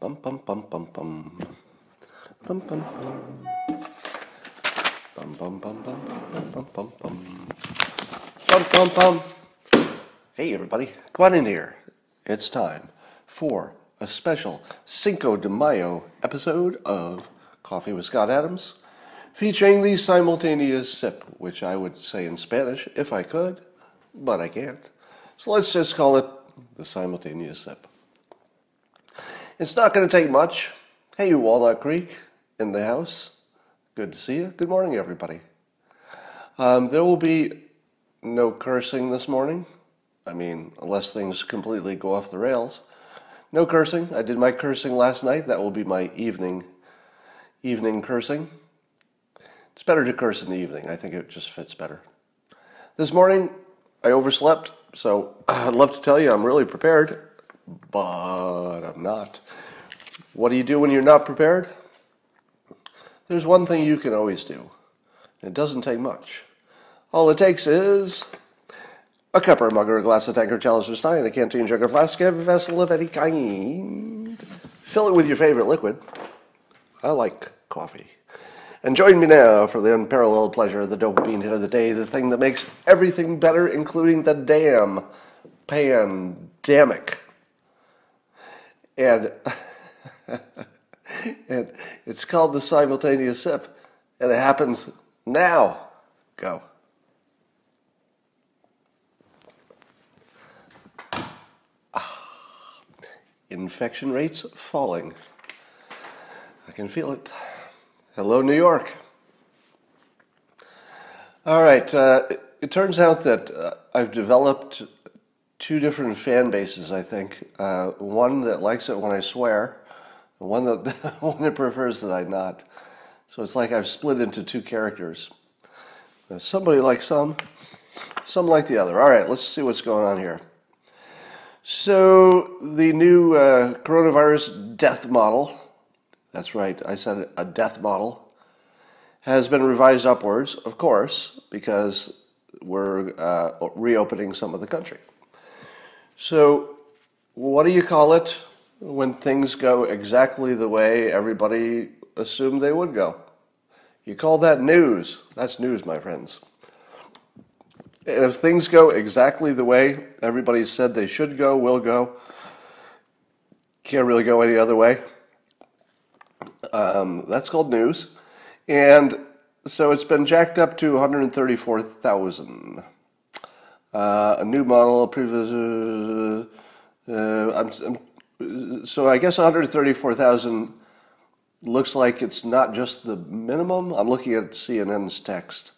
Bum bum bum bum bum. Bum bum bum. Bum bum bum bum bum bum bum bum. Bum bum. Hey everybody, come on in here. It's time for a special Cinco de Mayo episode of Coffee with Scott Adams, featuring the simultaneous sip, which I would say in Spanish if I could, but I can't. So let's just call it the simultaneous sip. It's not going to take much. Hey, you Walnut Creek in the house. Good to see you. Good morning, everybody. Um, there will be no cursing this morning. I mean, unless things completely go off the rails. No cursing. I did my cursing last night. That will be my evening evening cursing. It's better to curse in the evening. I think it just fits better. This morning, I overslept, so I'd love to tell you I'm really prepared but I'm not. What do you do when you're not prepared? There's one thing you can always do. It doesn't take much. All it takes is a cup or a mug or a glass, a tanker, chalice or stein, a canteen, jug or flask, a vessel of any kind. Fill it with your favorite liquid. I like coffee. And join me now for the unparalleled pleasure of the dopamine hit of the day, the thing that makes everything better, including the damn pandemic and and it's called the simultaneous sip, and it happens now. Go. Infection rates falling. I can feel it. Hello, New York. All right. Uh, it, it, turns out that uh, I've developed two different fan bases, I think. Uh, one that likes it when I swear, and one that one that prefers that I not. So it's like I've split into two characters. Somebody likes some, some like the other. All right, let's see what's going on here. So the new uh, coronavirus death model, that's right, I said a death model, has been revised upwards, of course, because we're uh, reopening some of the country. So, what do you call it when things go exactly the way everybody assumed they would go? You call that news. That's news, my friends. If things go exactly the way everybody said they should go, will go, can't really go any other way, um, that's called news. And so it's been jacked up to 134,000. Uh, a new model, previous, uh, uh, I'm, I'm, so I guess 134,000 looks like it's not just the minimum. I'm looking at CNN's text.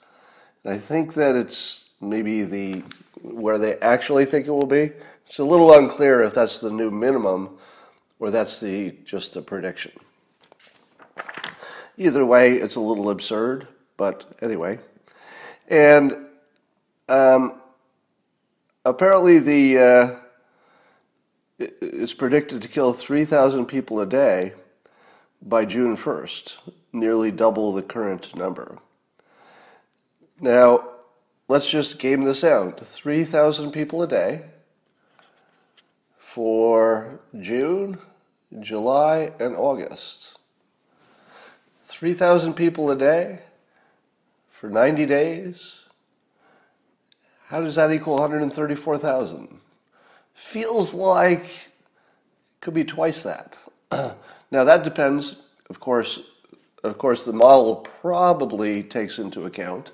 I think that it's maybe the where they actually think it will be. It's a little unclear if that's the new minimum or that's the just a prediction. Either way, it's a little absurd, but anyway. And um, apparently the uh, it's predicted to kill 3,000 people a day by June 1st, nearly double the current number. Now, let's just game this out 3,000 people a day for June, July, and August. 3,000 people a day for 90 days how does that equal 134,000? Feels like could be twice that. now that depends, of course. Of course, the model probably takes into account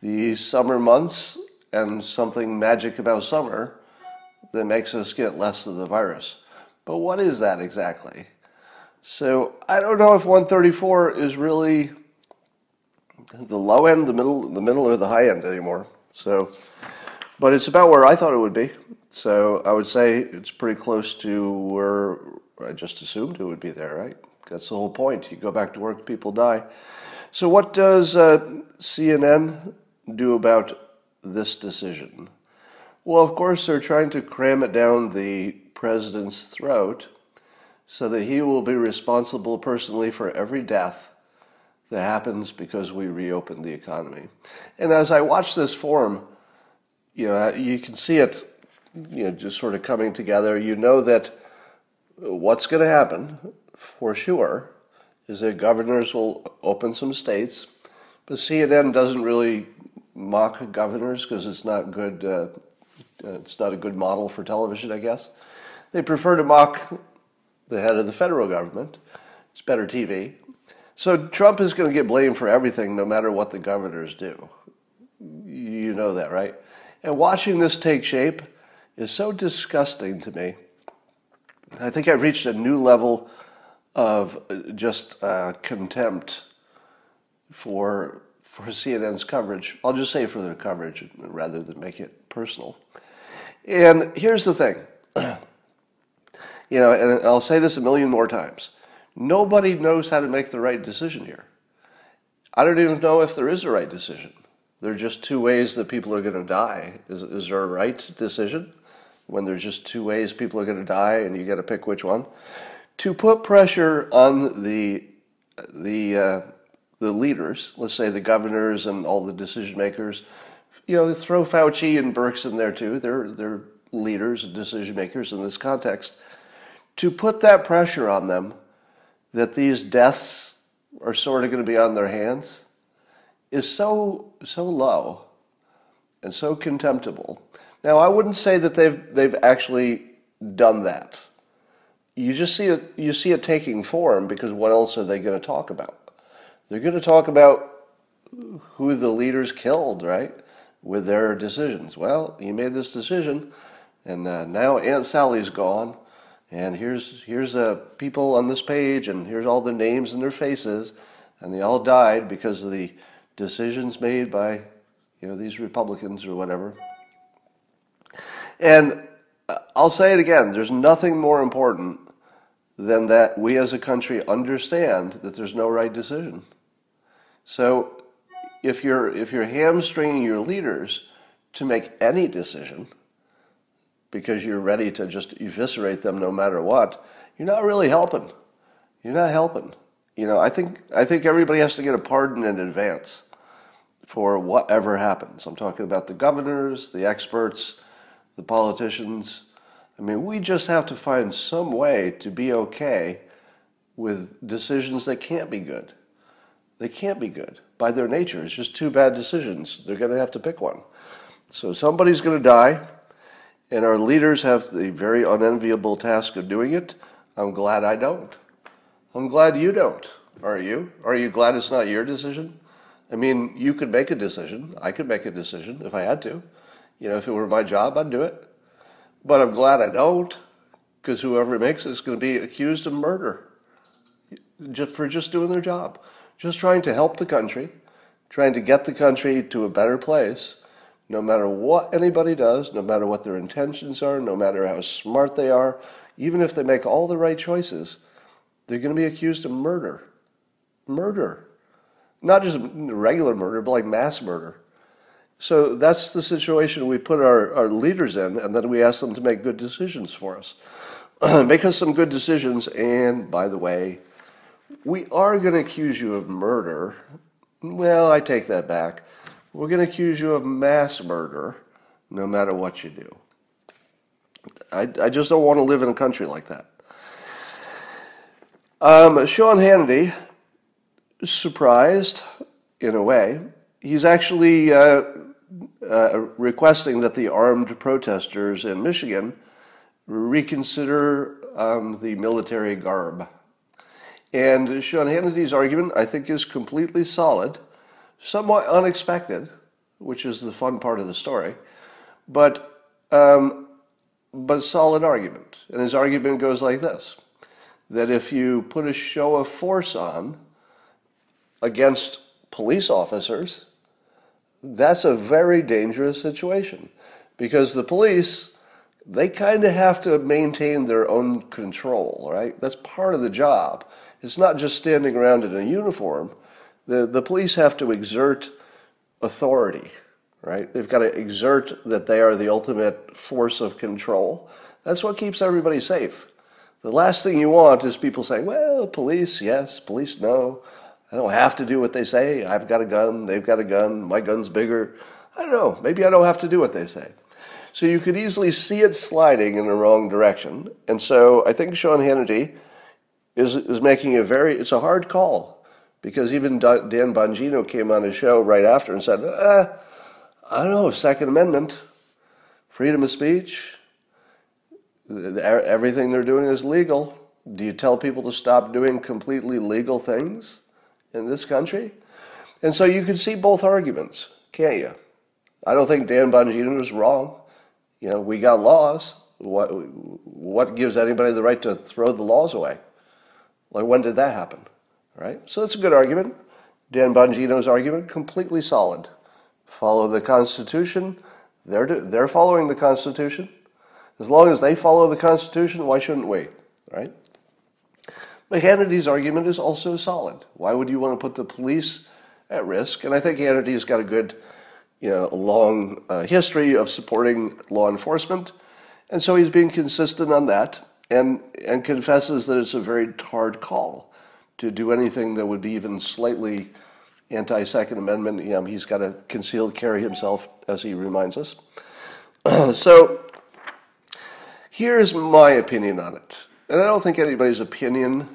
the summer months and something magic about summer that makes us get less of the virus. But what is that exactly? So I don't know if 134 is really the low end, the middle, the middle, or the high end anymore. So, but it's about where I thought it would be. So I would say it's pretty close to where I just assumed it would be there, right? That's the whole point. You go back to work, people die. So what does uh, CNN do about this decision? Well, of course, they're trying to cram it down the president's throat so that he will be responsible personally for every death that happens because we reopened the economy. And as I watch this form, you know, you can see it, you know, just sort of coming together. You know that what's going to happen for sure is that governors will open some states, but CNN doesn't really mock governors because it's not good. Uh, it's not a good model for television, I guess. They prefer to mock the head of the federal government. It's better TV. So Trump is going to get blamed for everything, no matter what the governors do. You know that, right? And watching this take shape is so disgusting to me. I think I've reached a new level of just uh, contempt for for CNN's coverage. I'll just say for their coverage rather than make it personal. And here's the thing. you know, and I'll say this a million more times. Nobody knows how to make the right decision here. I don't even know if there is a right decision. There are just two ways that people are going to die. Is, is there a right decision when there's just two ways people are going to die and you got to pick which one? To put pressure on the the uh, the leaders, let's say the governors and all the decision makers, you know, throw Fauci and Birx in there too. They're they're leaders and decision makers in this context. To put that pressure on them that these deaths are sort of going to be on their hands is so so low and so contemptible. Now, I wouldn't say that they've they've actually done that. You just see it you see it taking form because what else are they going to talk about? They're going to talk about who the leaders killed, right? With their decisions. Well, you made this decision, and uh, now Aunt Sally's gone, and here's here's uh, people on this page, and here's all their names and their faces, and they all died because of the decisions made by you know these Republicans or whatever. And uh, I'll say it again: there's nothing more important than that we as a country understand that there's no right decision. So if you're if you're hamstringing your leaders to make any decision because you're ready to just eviscerate them no matter what, you're not really helping. You're not helping. You know, I think I think everybody has to get a pardon in advance for whatever happens. I'm talking about the governors, the experts, the politicians. I mean, we just have to find some way to be okay with decisions that can't be good. They can't be good by their nature. It's just two bad decisions. They're going to have to pick one. So somebody's going to die, and our leaders have the very unenviable task of doing it. I'm glad I don't. I'm glad you don't. Are you? Are you glad it's not your decision? I mean, you could make a decision. I could make a decision if I had to. You know, if it were my job, I'd do it. But I'm glad I don't, because whoever makes it is going to be accused of murder just for just doing their job just trying to help the country, trying to get the country to a better place, no matter what anybody does, no matter what their intentions are, no matter how smart they are, even if they make all the right choices, they're going to be accused of murder. Murder. Not just regular murder, but like mass murder. So that's the situation we put our, our leaders in, and then we ask them to make good decisions for us. make us some good decisions, and by the way, we are going to accuse you of murder. Well, I take that back. We're going to accuse you of mass murder no matter what you do. I, I just don't want to live in a country like that. Um, Sean Hannity, surprised in a way, he's actually uh, uh, requesting that the armed protesters in Michigan reconsider um, the military garb. And Sean Hannity's argument, I think, is completely solid, somewhat unexpected, which is the fun part of the story, but um, but solid argument. And his argument goes like this: that if you put a show of force on against police officers, that's a very dangerous situation because the police they kind of have to maintain their own control, right? That's part of the job. It's not just standing around in a uniform. The, the police have to exert authority, right? They've got to exert that they are the ultimate force of control. That's what keeps everybody safe. The last thing you want is people saying, well, police, yes, police, no. I don't have to do what they say. I've got a gun, they've got a gun, my gun's bigger. I don't know. Maybe I don't have to do what they say. So you could easily see it sliding in the wrong direction. And so I think Sean Hannity is, is making a very, it's a hard call because even Dan Bongino came on his show right after and said, eh, I don't know, Second Amendment, freedom of speech, everything they're doing is legal. Do you tell people to stop doing completely legal things in this country? And so you can see both arguments, can't you? I don't think Dan Bongino is wrong. You know, we got laws. What, what gives anybody the right to throw the laws away? Like, when did that happen? Right? So that's a good argument. Dan Bongino's argument, completely solid. Follow the Constitution. They're, they're following the Constitution. As long as they follow the Constitution, why shouldn't we? Right? But Hannity's argument is also solid. Why would you want to put the police at risk? And I think Hannity's got a good, you know, long uh, history of supporting law enforcement. And so he's being consistent on that and, and confesses that it's a very hard call to do anything that would be even slightly anti Second Amendment. He's got to concealed carry himself, as he reminds us. so here's my opinion on it. And I don't think anybody's opinion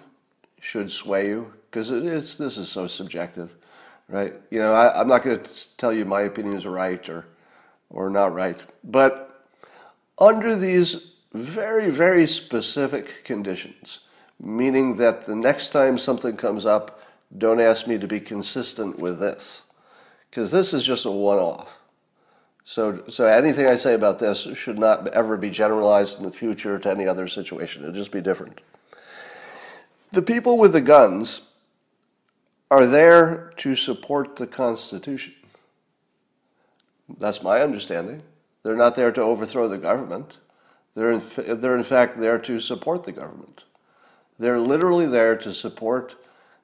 should sway you because it is this is so subjective, right? You know, I, am not going to tell you my opinion is right or or not right, but under these very very specific conditions, meaning that the next time something comes up, don't ask me to be consistent with this, because this is just a one-off. So, so anything I say about this should not ever be generalized in the future to any other situation. It'll just be different. The people with the guns are there to support the Constitution. That's my understanding. They're not there to overthrow the government. They're in, they're in fact there to support the government. They're literally there to support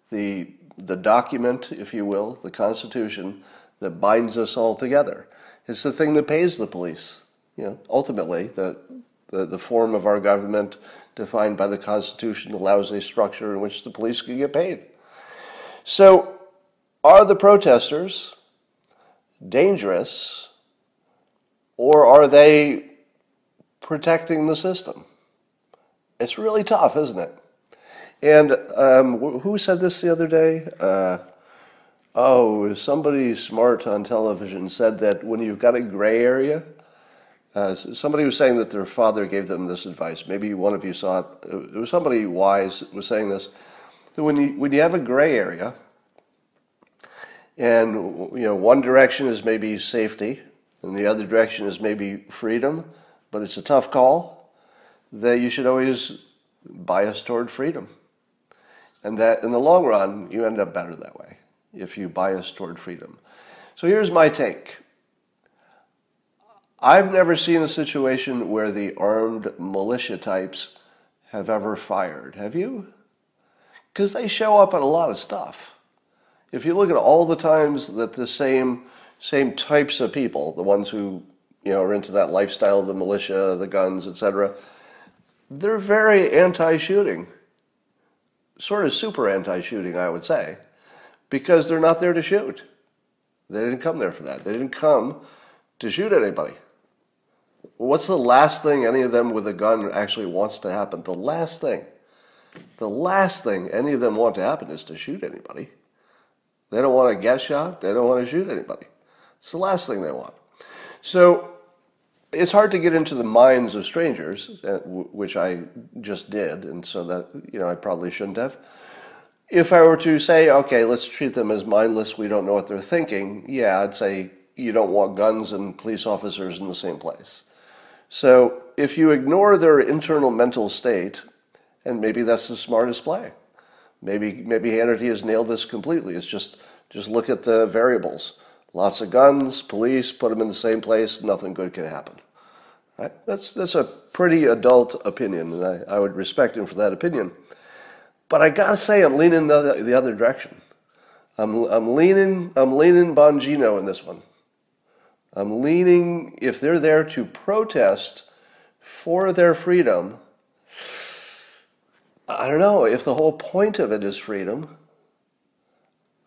the, the document, if you will, the Constitution that binds us all together. It's the thing that pays the police. You know, ultimately, the, the, the form of our government defined by the Constitution allows a structure in which the police can get paid. So, are the protesters dangerous or are they protecting the system? It's really tough, isn't it? And um, who said this the other day? Uh, oh, somebody smart on television said that when you've got a gray area, uh, somebody was saying that their father gave them this advice. Maybe one of you saw it. It was somebody wise was saying this. That when you when you have a gray area, and you know one direction is maybe safety, and the other direction is maybe freedom, but it's a tough call. That you should always bias toward freedom, and that in the long run you end up better that way if you bias toward freedom. So here's my take. I've never seen a situation where the armed militia types have ever fired. Have you? Because they show up at a lot of stuff. If you look at all the times that the same same types of people, the ones who you know are into that lifestyle, of the militia, the guns, etc., they're very anti-shooting, sort of super anti-shooting, I would say, because they're not there to shoot. They didn't come there for that. They didn't come to shoot anybody. What's the last thing any of them with a gun actually wants to happen? The last thing, the last thing any of them want to happen is to shoot anybody. They don't want to get shot. They don't want to shoot anybody. It's the last thing they want. So it's hard to get into the minds of strangers, uh, which I just did, and so that you know I probably shouldn't have. If I were to say, okay, let's treat them as mindless, we don't know what they're thinking. Yeah, I'd say you don't want guns and police officers in the same place. So if you ignore their internal mental state, and maybe that's the smartest play. Maybe maybe Hannity has nailed this completely. It's just just look at the variables. Lots of guns, police, put them in the same place, nothing good can happen. Right? That's that's a pretty adult opinion, and I, I would respect him for that opinion. But I gotta say, I'm leaning the, the other direction. I'm I'm leaning I'm leaning Bongino in this one. I'm leaning, if they're there to protest for their freedom, I don't know, if the whole point of it is freedom,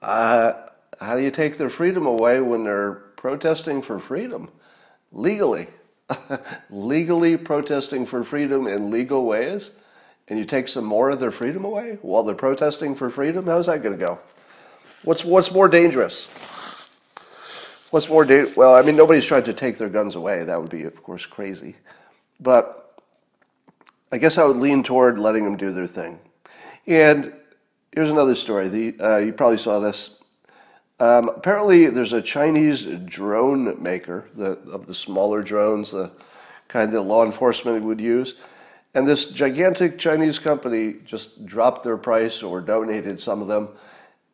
uh, how do you take their freedom away when they're protesting for freedom legally? legally protesting for freedom in legal ways, and you take some more of their freedom away while they're protesting for freedom? How's that going to go? What's what's more dangerous? What's more da- well? I mean, nobody's trying to take their guns away. That would be, of course, crazy. But I guess I would lean toward letting them do their thing. And here's another story. The uh, you probably saw this. Um, apparently, there's a Chinese drone maker the, of the smaller drones, the kind that law enforcement would use. And this gigantic Chinese company just dropped their price or donated some of them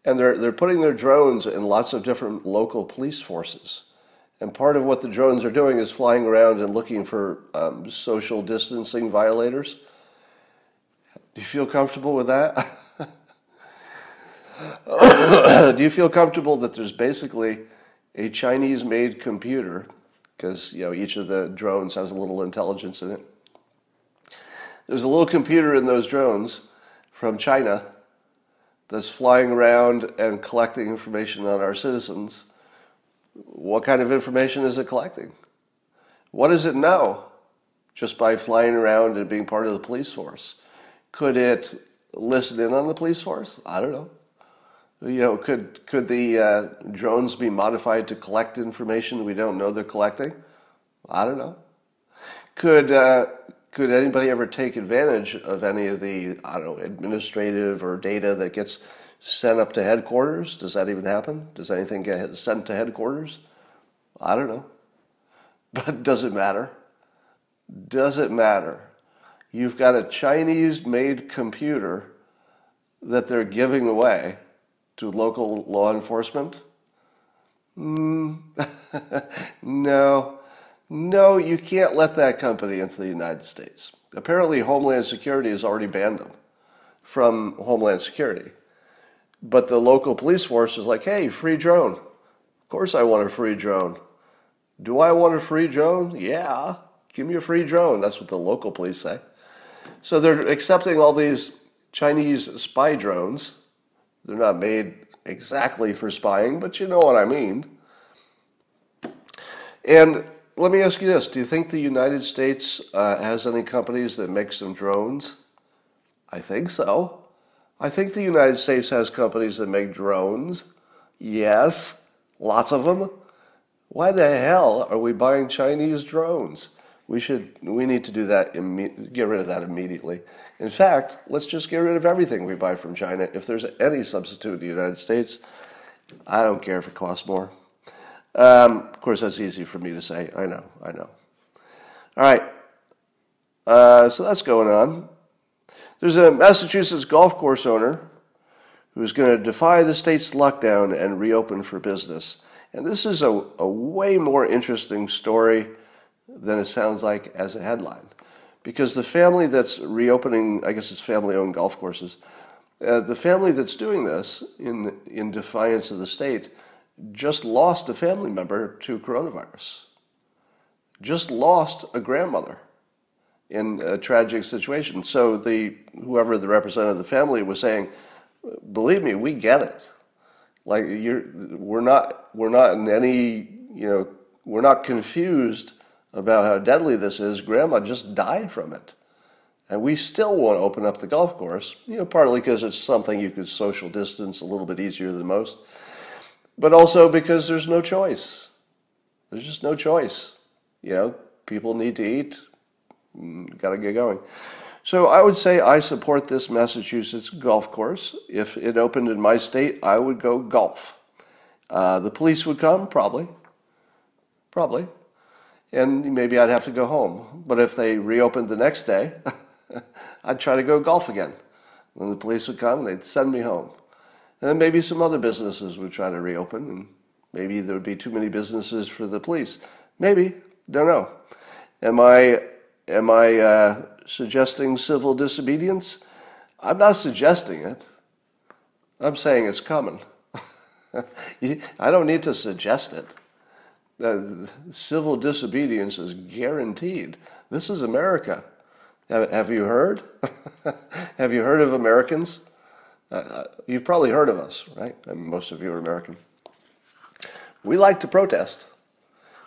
and they're, they're putting their drones in lots of different local police forces. And part of what the drones are doing is flying around and looking for um, social distancing violators. Do you feel comfortable with that? Do you feel comfortable that there's basically a Chinese made computer, because you know each of the drones has a little intelligence in it. There's a little computer in those drones from China that's flying around and collecting information on our citizens, what kind of information is it collecting? What does it know just by flying around and being part of the police force? Could it listen in on the police force? I don't know. You know, could could the uh, drones be modified to collect information we don't know they're collecting? I don't know. Could uh, could anybody ever take advantage of any of the I don't know administrative or data that gets sent up to headquarters? Does that even happen? Does anything get sent to headquarters? I don't know. But does it matter? Does it matter? You've got a Chinese made computer that they're giving away to local law enforcement? Mm, no. No, you can't let that company into the United States. Apparently, Homeland Security has already banned them from Homeland Security. But the local police force is like, hey, free drone. Of course, I want a free drone. Do I want a free drone? Yeah, give me a free drone. That's what the local police say. So they're accepting all these Chinese spy drones. They're not made exactly for spying, but you know what I mean. And let me ask you this: Do you think the United States uh, has any companies that make some drones? I think so. I think the United States has companies that make drones. Yes, lots of them. Why the hell are we buying Chinese drones? We should. We need to do that. Get rid of that immediately. In fact, let's just get rid of everything we buy from China. If there's any substitute in the United States, I don't care if it costs more. Um, of course, that's easy for me to say. I know, I know. All right. Uh, so that's going on. There's a Massachusetts golf course owner who's going to defy the state's lockdown and reopen for business. And this is a, a way more interesting story than it sounds like as a headline. Because the family that's reopening, I guess it's family owned golf courses, uh, the family that's doing this in, in defiance of the state just lost a family member to coronavirus, just lost a grandmother in a tragic situation. So the whoever the representative of the family was saying, believe me, we get it. Like you're, we're not, we're not in any, you know, we're not confused about how deadly this is. Grandma just died from it. And we still want to open up the golf course, you know, partly because it's something you could social distance a little bit easier than most but also because there's no choice. There's just no choice. You know, people need to eat, got to get going. So I would say I support this Massachusetts golf course. If it opened in my state, I would go golf. Uh, the police would come, probably. Probably. And maybe I'd have to go home. But if they reopened the next day, I'd try to go golf again. Then the police would come, they'd send me home. And then maybe some other businesses would try to reopen, and maybe there would be too many businesses for the police. Maybe, don't know. Am I am I uh, suggesting civil disobedience? I'm not suggesting it. I'm saying it's coming. I don't need to suggest it. Uh, civil disobedience is guaranteed. This is America. Have, have you heard? have you heard of Americans? Uh, you've probably heard of us, right? most of you are American. We like to protest.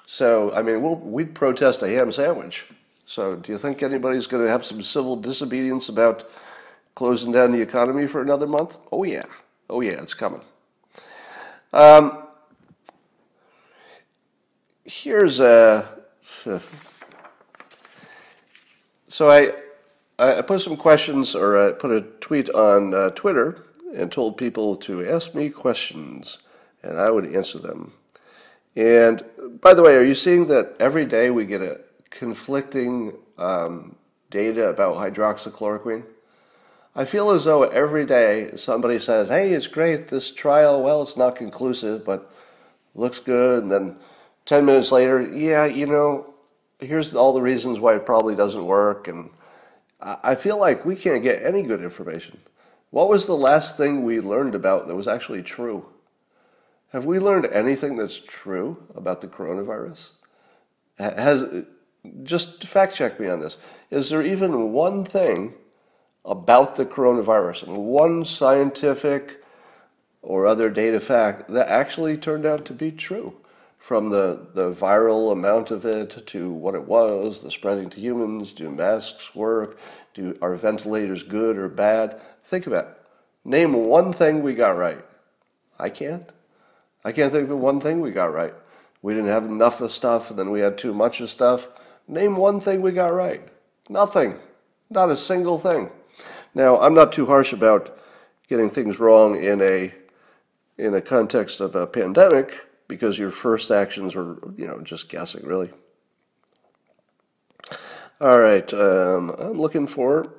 So, I mean, we'll, we'd protest a ham sandwich. So, do you think anybody's going to have some civil disobedience about closing down the economy for another month? Oh, yeah. Oh, yeah, it's coming. Um, here's a. So, I, I put some questions, or I put a tweet on uh, Twitter and told people to ask me questions, and I would answer them. And by the way, are you seeing that every day we get a conflicting um, data about hydroxychloroquine? I feel as though every day somebody says, hey, it's great, this trial, well, it's not conclusive, but looks good. And then 10 minutes later, yeah, you know, here's all the reasons why it probably doesn't work. And I feel like we can't get any good information. What was the last thing we learned about that was actually true? Have we learned anything that's true about the coronavirus? Has just fact check me on this. Is there even one thing about the coronavirus, one scientific or other data fact that actually turned out to be true? From the, the viral amount of it to what it was, the spreading to humans, do masks work? Do, are ventilators good or bad? Think about it. Name one thing we got right. I can't. I can't think of one thing we got right. We didn't have enough of stuff, and then we had too much of stuff. Name one thing we got right. Nothing. Not a single thing. Now, I'm not too harsh about getting things wrong in a in a context of a pandemic because your first actions were, you know, just guessing, really. All right, um, I'm looking for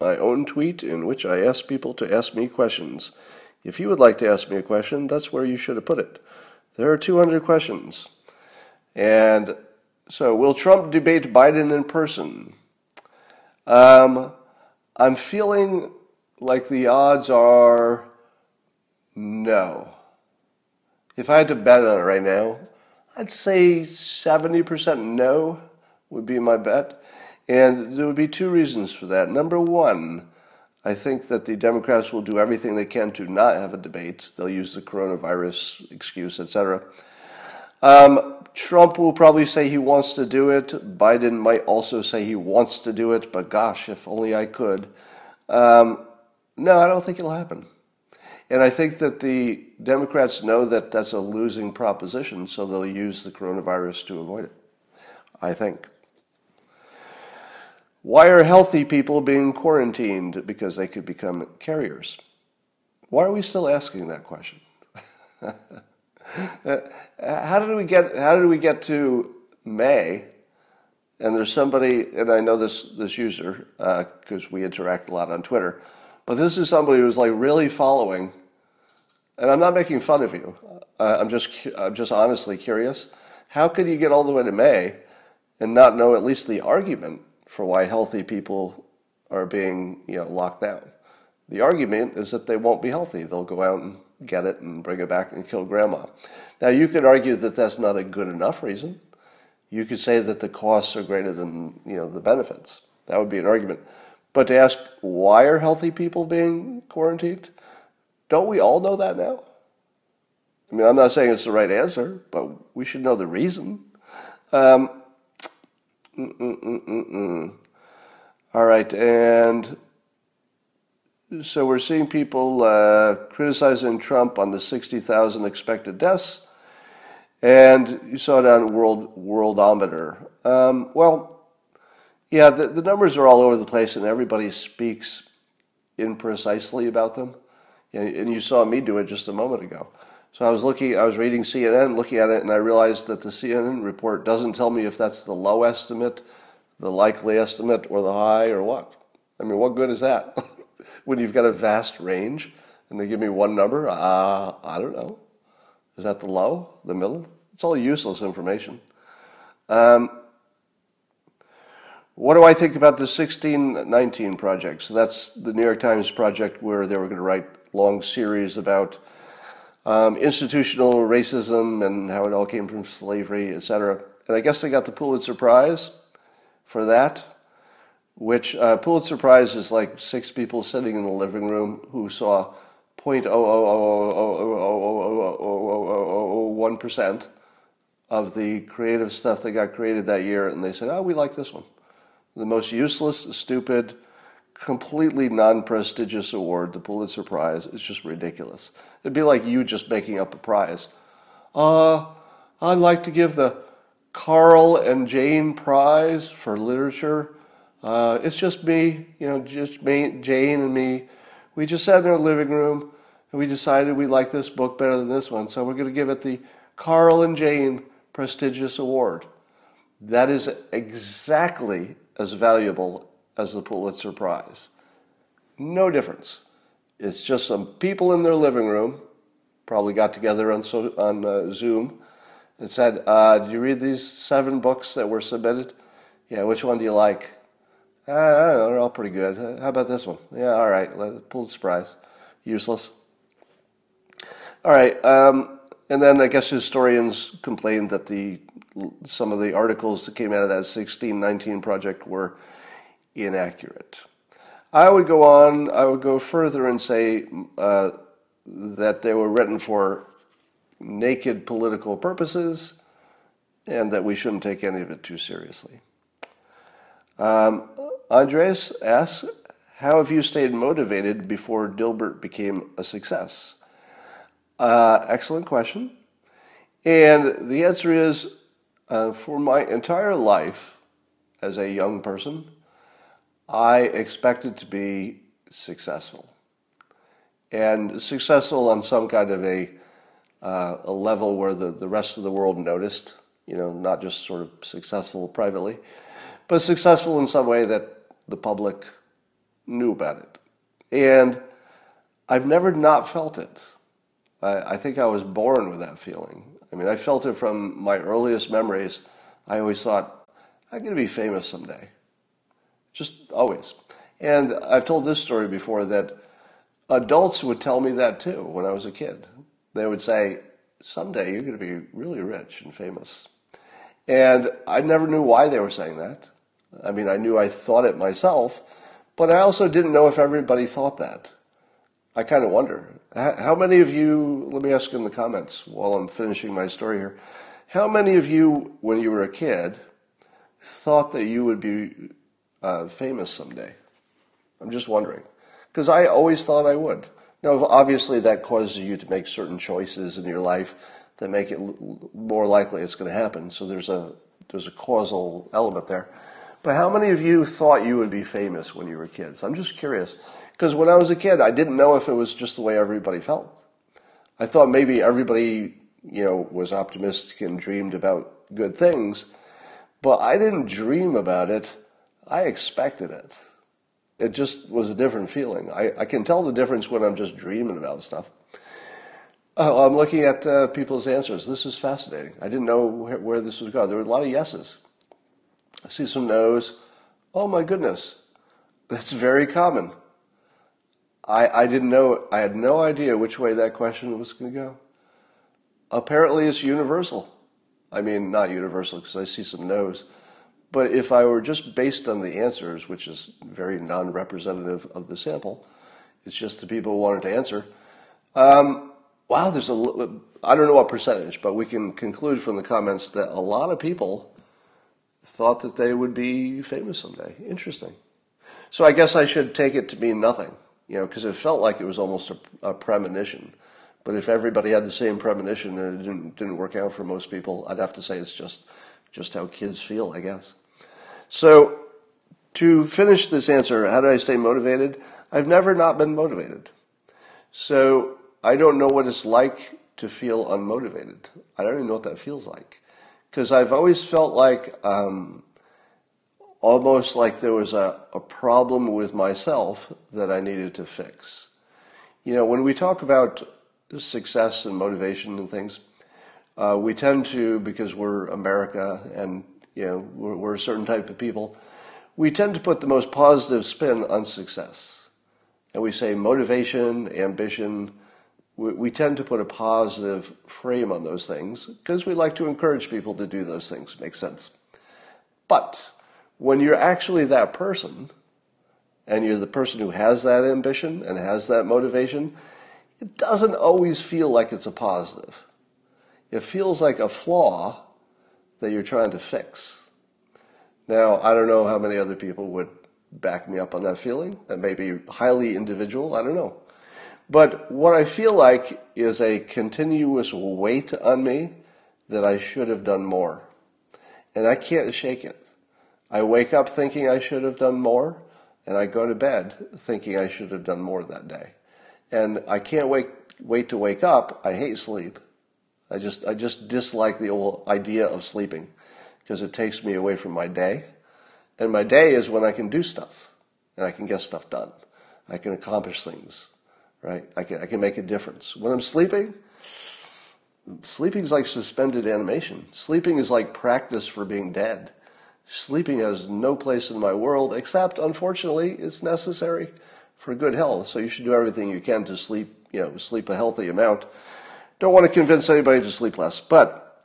my own tweet in which I ask people to ask me questions. If you would like to ask me a question, that's where you should have put it. There are 200 questions. And so, will Trump debate Biden in person? Um, I'm feeling like the odds are no. If I had to bet on it right now, I'd say 70% no would be my bet. And there would be two reasons for that. Number one, I think that the Democrats will do everything they can to not have a debate. They'll use the coronavirus excuse, etc. Um, Trump will probably say he wants to do it. Biden might also say he wants to do it, but gosh, if only I could. Um, no, I don't think it'll happen. And I think that the Democrats know that that's a losing proposition, so they'll use the coronavirus to avoid it. I think. Why are healthy people being quarantined? Because they could become carriers. Why are we still asking that question? how did we get how did we get to May? And there's somebody, and I know this this user because uh, we interact a lot on Twitter, but this is somebody who's like really following. And I'm not making fun of you. Uh, I'm just I'm just honestly curious. How could you get all the way to May and not know at least the argument for why healthy people are being you know locked down. The argument is that they won't be healthy. They'll go out and get it and bring it back and kill grandma. Now you could argue that that's not a good enough reason. You could say that the costs are greater than you know the benefits. That would be an argument. But to ask why are healthy people being quarantined? Don't we all know that now? I mean, I'm not saying it's the right answer, but we should know the reason. Um, Mm-mm-mm-mm. All right, and so we're seeing people uh, criticizing Trump on the 60,000 expected deaths, and you saw it on World Worldometer. Um, well, yeah, the, the numbers are all over the place, and everybody speaks imprecisely about them. And you saw me do it just a moment ago. So I was looking, I was reading CNN, looking at it, and I realized that the CNN report doesn't tell me if that's the low estimate, the likely estimate, or the high, or what. I mean, what good is that when you've got a vast range and they give me one number? Uh, I don't know. Is that the low, the middle? It's all useless information. Um, what do I think about the 1619 project? So that's the New York Times project where they were going to write long series about um, institutional racism and how it all came from slavery, etc. And I guess they got the Pulitzer Prize for that, which uh, Pulitzer Prize is like six people sitting in the living room who saw 0.000000001% of the creative stuff that got created that year, and they said, "Oh, we like this one." The most useless, stupid, completely non-prestigious award, the Pulitzer Prize, is just ridiculous. It'd be like you just making up a prize. Uh, I'd like to give the Carl and Jane Prize for literature. Uh, it's just me, you know, just me, Jane and me. We just sat in our living room and we decided we like this book better than this one, so we're going to give it the Carl and Jane prestigious award. That is exactly as valuable as the Pulitzer Prize. No difference. It's just some people in their living room, probably got together on, so, on uh, Zoom, and said, uh, you read these seven books that were submitted? Yeah, which one do you like? Uh, they're all pretty good. How about this one? Yeah, all right, Pulitzer Prize. Useless. All right, um, and then I guess historians complained that the some of the articles that came out of that 1619 project were inaccurate. I would go on, I would go further and say uh, that they were written for naked political purposes and that we shouldn't take any of it too seriously. Um, Andres asks, How have you stayed motivated before Dilbert became a success? Uh, excellent question. And the answer is uh, for my entire life as a young person, I expected to be successful. And successful on some kind of a, uh, a level where the, the rest of the world noticed, you know, not just sort of successful privately, but successful in some way that the public knew about it. And I've never not felt it. I, I think I was born with that feeling. I mean, I felt it from my earliest memories. I always thought, I'm going to be famous someday. Just always. And I've told this story before that adults would tell me that too when I was a kid. They would say, someday you're going to be really rich and famous. And I never knew why they were saying that. I mean, I knew I thought it myself, but I also didn't know if everybody thought that. I kind of wonder. How many of you, let me ask in the comments while I'm finishing my story here, how many of you, when you were a kid, thought that you would be uh, famous someday? I'm just wondering. Because I always thought I would. Now, obviously, that causes you to make certain choices in your life that make it more likely it's going to happen. So there's a there's a causal element there. But how many of you thought you would be famous when you were kids? I'm just curious. Because when I was a kid, I didn't know if it was just the way everybody felt. I thought maybe everybody, you know, was optimistic and dreamed about good things, but I didn't dream about it. I expected it. It just was a different feeling. I, I can tell the difference when I'm just dreaming about stuff. Oh, I'm looking at uh, people's answers. This is fascinating. I didn't know where, where this was going. There were a lot of yeses. I see some no's. Oh my goodness. That's very common. I, I didn't know, I had no idea which way that question was going to go. Apparently, it's universal. I mean, not universal because I see some no's. But if I were just based on the answers, which is very non representative of the sample, it's just the people who wanted to answer. Um, wow, there's a, I don't know what percentage, but we can conclude from the comments that a lot of people thought that they would be famous someday. Interesting. So I guess I should take it to mean nothing you know, because it felt like it was almost a, a, premonition. But if everybody had the same premonition and it didn't, didn't work out for most people, I'd have to say it's just, just how kids feel, I guess. So to finish this answer, how do I stay motivated? I've never not been motivated. So I don't know what it's like to feel unmotivated. I don't even know what that feels like. Because I've always felt like um, almost like there was a, a problem with myself that I needed to fix. You know, when we talk about success and motivation and things, uh, we tend to, because we're America and you know we're, we're, a certain type of people, we tend to put the most positive spin on success, and we say motivation, ambition. We, we tend to put a positive frame on those things because we like to encourage people to do those things. Makes sense, but when you're actually that person, and you're the person who has that ambition and has that motivation, it doesn't always feel like it's a positive. It feels like a flaw that you're trying to fix. Now, I don't know how many other people would back me up on that feeling. That may be highly individual. I don't know. But what I feel like is a continuous weight on me that I should have done more. And I can't shake it. I wake up thinking I should have done more, and I go to bed thinking I should have done more that day. And I can't wait, wait to wake up. I hate sleep. I just, I just dislike the whole idea of sleeping because it takes me away from my day. And my day is when I can do stuff and I can get stuff done. I can accomplish things, right? I can, I can make a difference. When I'm sleeping, sleeping is like suspended animation. Sleeping is like practice for being dead. Sleeping has no place in my world, except, unfortunately, it's necessary for good health. So you should do everything you can to sleep, you know, sleep a healthy amount. Don't want to convince anybody to sleep less, but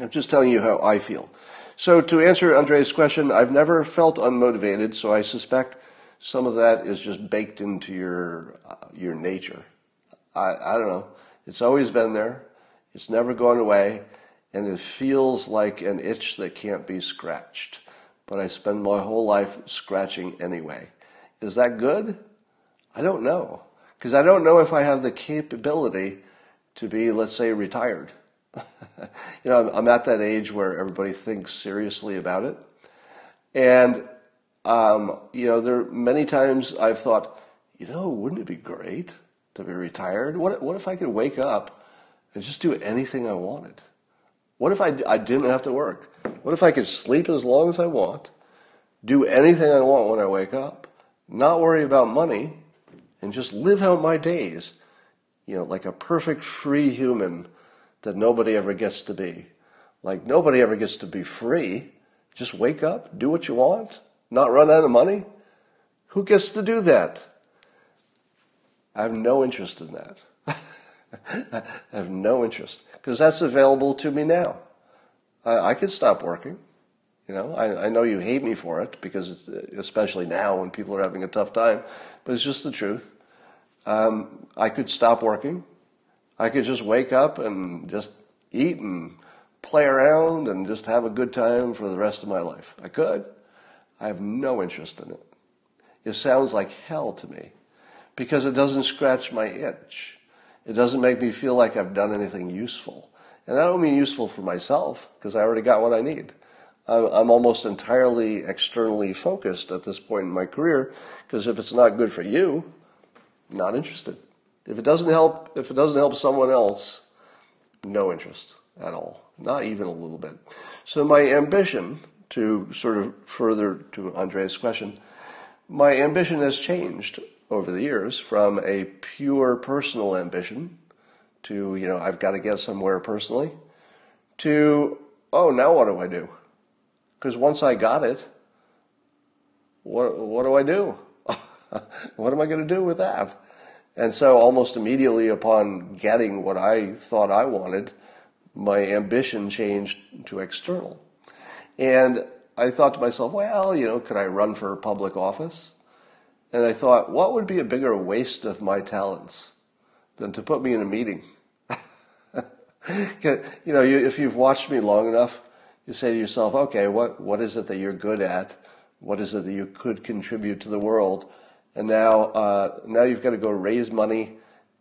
I'm just telling you how I feel. So to answer Andre's question, I've never felt unmotivated, so I suspect some of that is just baked into your uh, your nature. I, I don't know. It's always been there. It's never gone away, and it feels like an itch that can't be scratched. But I spend my whole life scratching anyway. Is that good? I don't know. Because I don't know if I have the capability to be, let's say, retired. you know, I'm, at that age where everybody thinks seriously about it. And, um, you know, there many times I've thought, you know, wouldn't it be great to be retired? What, what if I could wake up and just do anything I wanted? What if I, I didn't have to work? What if I could sleep as long as I want, do anything I want when I wake up, not worry about money, and just live out my days, you know, like a perfect free human that nobody ever gets to be. Like nobody ever gets to be free. Just wake up, do what you want, not run out of money. Who gets to do that? I have no interest in that. I have no interest because that's available to me now. I, I could stop working. You know, I, I know you hate me for it because it's, especially now when people are having a tough time, but it's just the truth. Um, I could stop working. I could just wake up and just eat and play around and just have a good time for the rest of my life. I could. I have no interest in it. It sounds like hell to me because it doesn't scratch my itch. It doesn't make me feel like I've done anything useful. And I don't mean useful for myself because I already got what I need. I'm almost entirely externally focused at this point in my career because if it's not good for you, not interested. If it doesn't help, if it doesn't help someone else, no interest at all, not even a little bit. So my ambition to sort of further to Andre's question, my ambition has changed over the years from a pure personal ambition to, you know, I've got to get somewhere personally to, oh, now what do I do? Because once I got it, what, what do I do? what am I going to do with that? And so, almost immediately upon getting what I thought I wanted, my ambition changed to external. And I thought to myself, well, you know, could I run for public office? And I thought, what would be a bigger waste of my talents than to put me in a meeting? you know, you, if you've watched me long enough, you say to yourself, okay, what, what is it that you're good at? What is it that you could contribute to the world? And now uh, now you've got to go raise money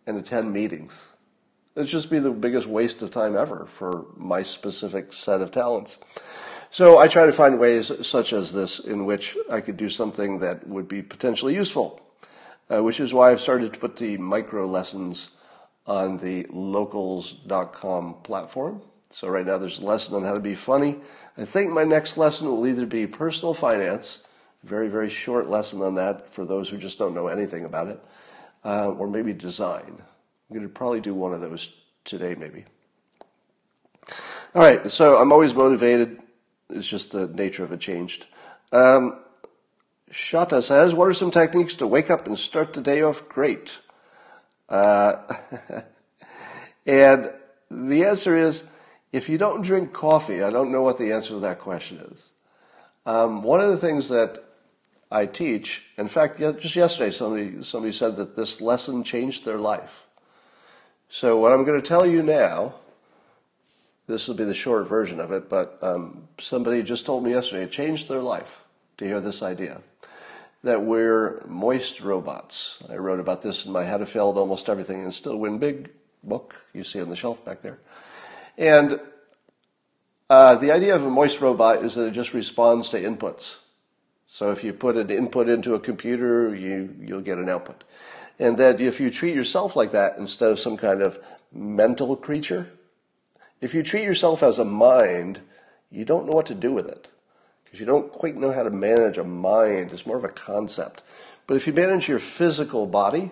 and attend meetings. It'd just be the biggest waste of time ever for my specific set of talents. So I try to find ways such as this in which I could do something that would be potentially useful, uh, which is why I've started to put the micro lessons on the locals.com platform. So right now there's a lesson on how to be funny. I think my next lesson will either be personal finance very, very short lesson on that for those who just don't know anything about it. Uh, or maybe design. I'm going to probably do one of those today, maybe. All right, so I'm always motivated. It's just the nature of it changed. Um, Shata says, What are some techniques to wake up and start the day off great? Uh, and the answer is if you don't drink coffee, I don't know what the answer to that question is. Um, one of the things that I teach. In fact, just yesterday, somebody, somebody said that this lesson changed their life. So, what I'm going to tell you now, this will be the short version of it, but um, somebody just told me yesterday it changed their life to hear this idea that we're moist robots. I wrote about this in my How to Fail at Almost Everything and Still Win Big book you see on the shelf back there. And uh, the idea of a moist robot is that it just responds to inputs. So if you put an input into a computer, you, you'll get an output. And that if you treat yourself like that instead of some kind of mental creature, if you treat yourself as a mind, you don't know what to do with it because you don't quite know how to manage a mind. It's more of a concept. But if you manage your physical body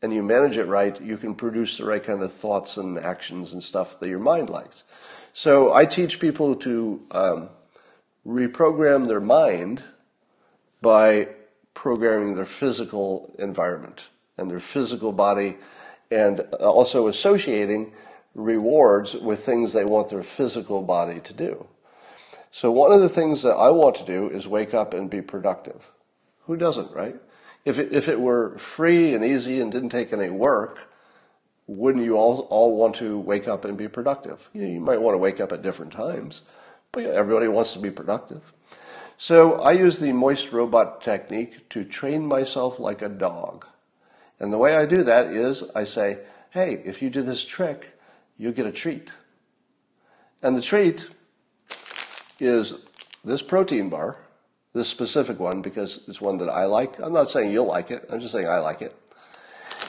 and you manage it right, you can produce the right kind of thoughts and actions and stuff that your mind likes. So I teach people to um, reprogram their mind by programming their physical environment and their physical body and uh, also associating rewards with things they want their physical body to do. So one of the things that I want to do is wake up and be productive. Who doesn't, right? If it, if it were free and easy and didn't take any work, wouldn't you all, all want to wake up and be productive? You, know, you might want to wake up at different times, but everybody wants to be productive. So I use the moist robot technique to train myself like a dog. And the way I do that is I say, hey, if you do this trick, you get a treat. And the treat is this protein bar, this specific one, because it's one that I like. I'm not saying you'll like it, I'm just saying I like it.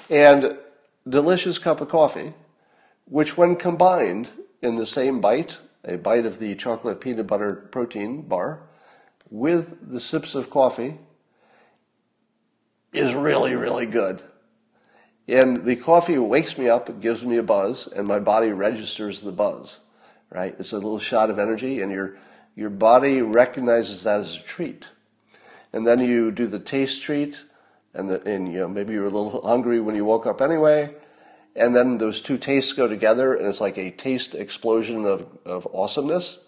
And delicious cup of coffee, which when combined in the same bite, a bite of the chocolate peanut butter protein bar, with the sips of coffee, is really, really good. And the coffee wakes me up, it gives me a buzz, and my body registers the buzz, right? It's a little shot of energy, and your, your body recognizes that as a treat. And then you do the taste treat, and, the, and you know, maybe you're a little hungry when you woke up anyway, and then those two tastes go together, and it's like a taste explosion of, of awesomeness.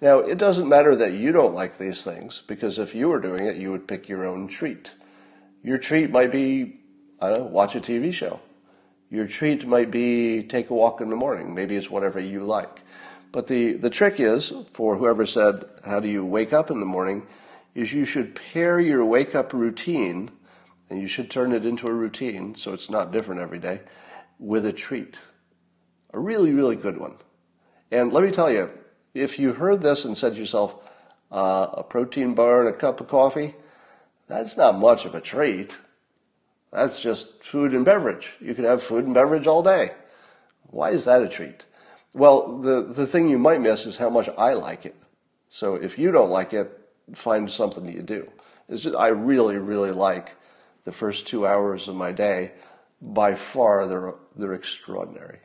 Now, it doesn't matter that you don't like these things, because if you were doing it, you would pick your own treat. Your treat might be I don't know, watch a TV show. Your treat might be take a walk in the morning. Maybe it's whatever you like. But the, the trick is, for whoever said, how do you wake up in the morning, is you should pair your wake up routine, and you should turn it into a routine so it's not different every day, with a treat. A really, really good one. And let me tell you, if you heard this and said to yourself, uh, a protein bar and a cup of coffee, that's not much of a treat. That's just food and beverage. You could have food and beverage all day. Why is that a treat? Well, the, the thing you might miss is how much I like it. So if you don't like it, find something you do. Just, I really, really like the first two hours of my day. By far, they're, they're extraordinary.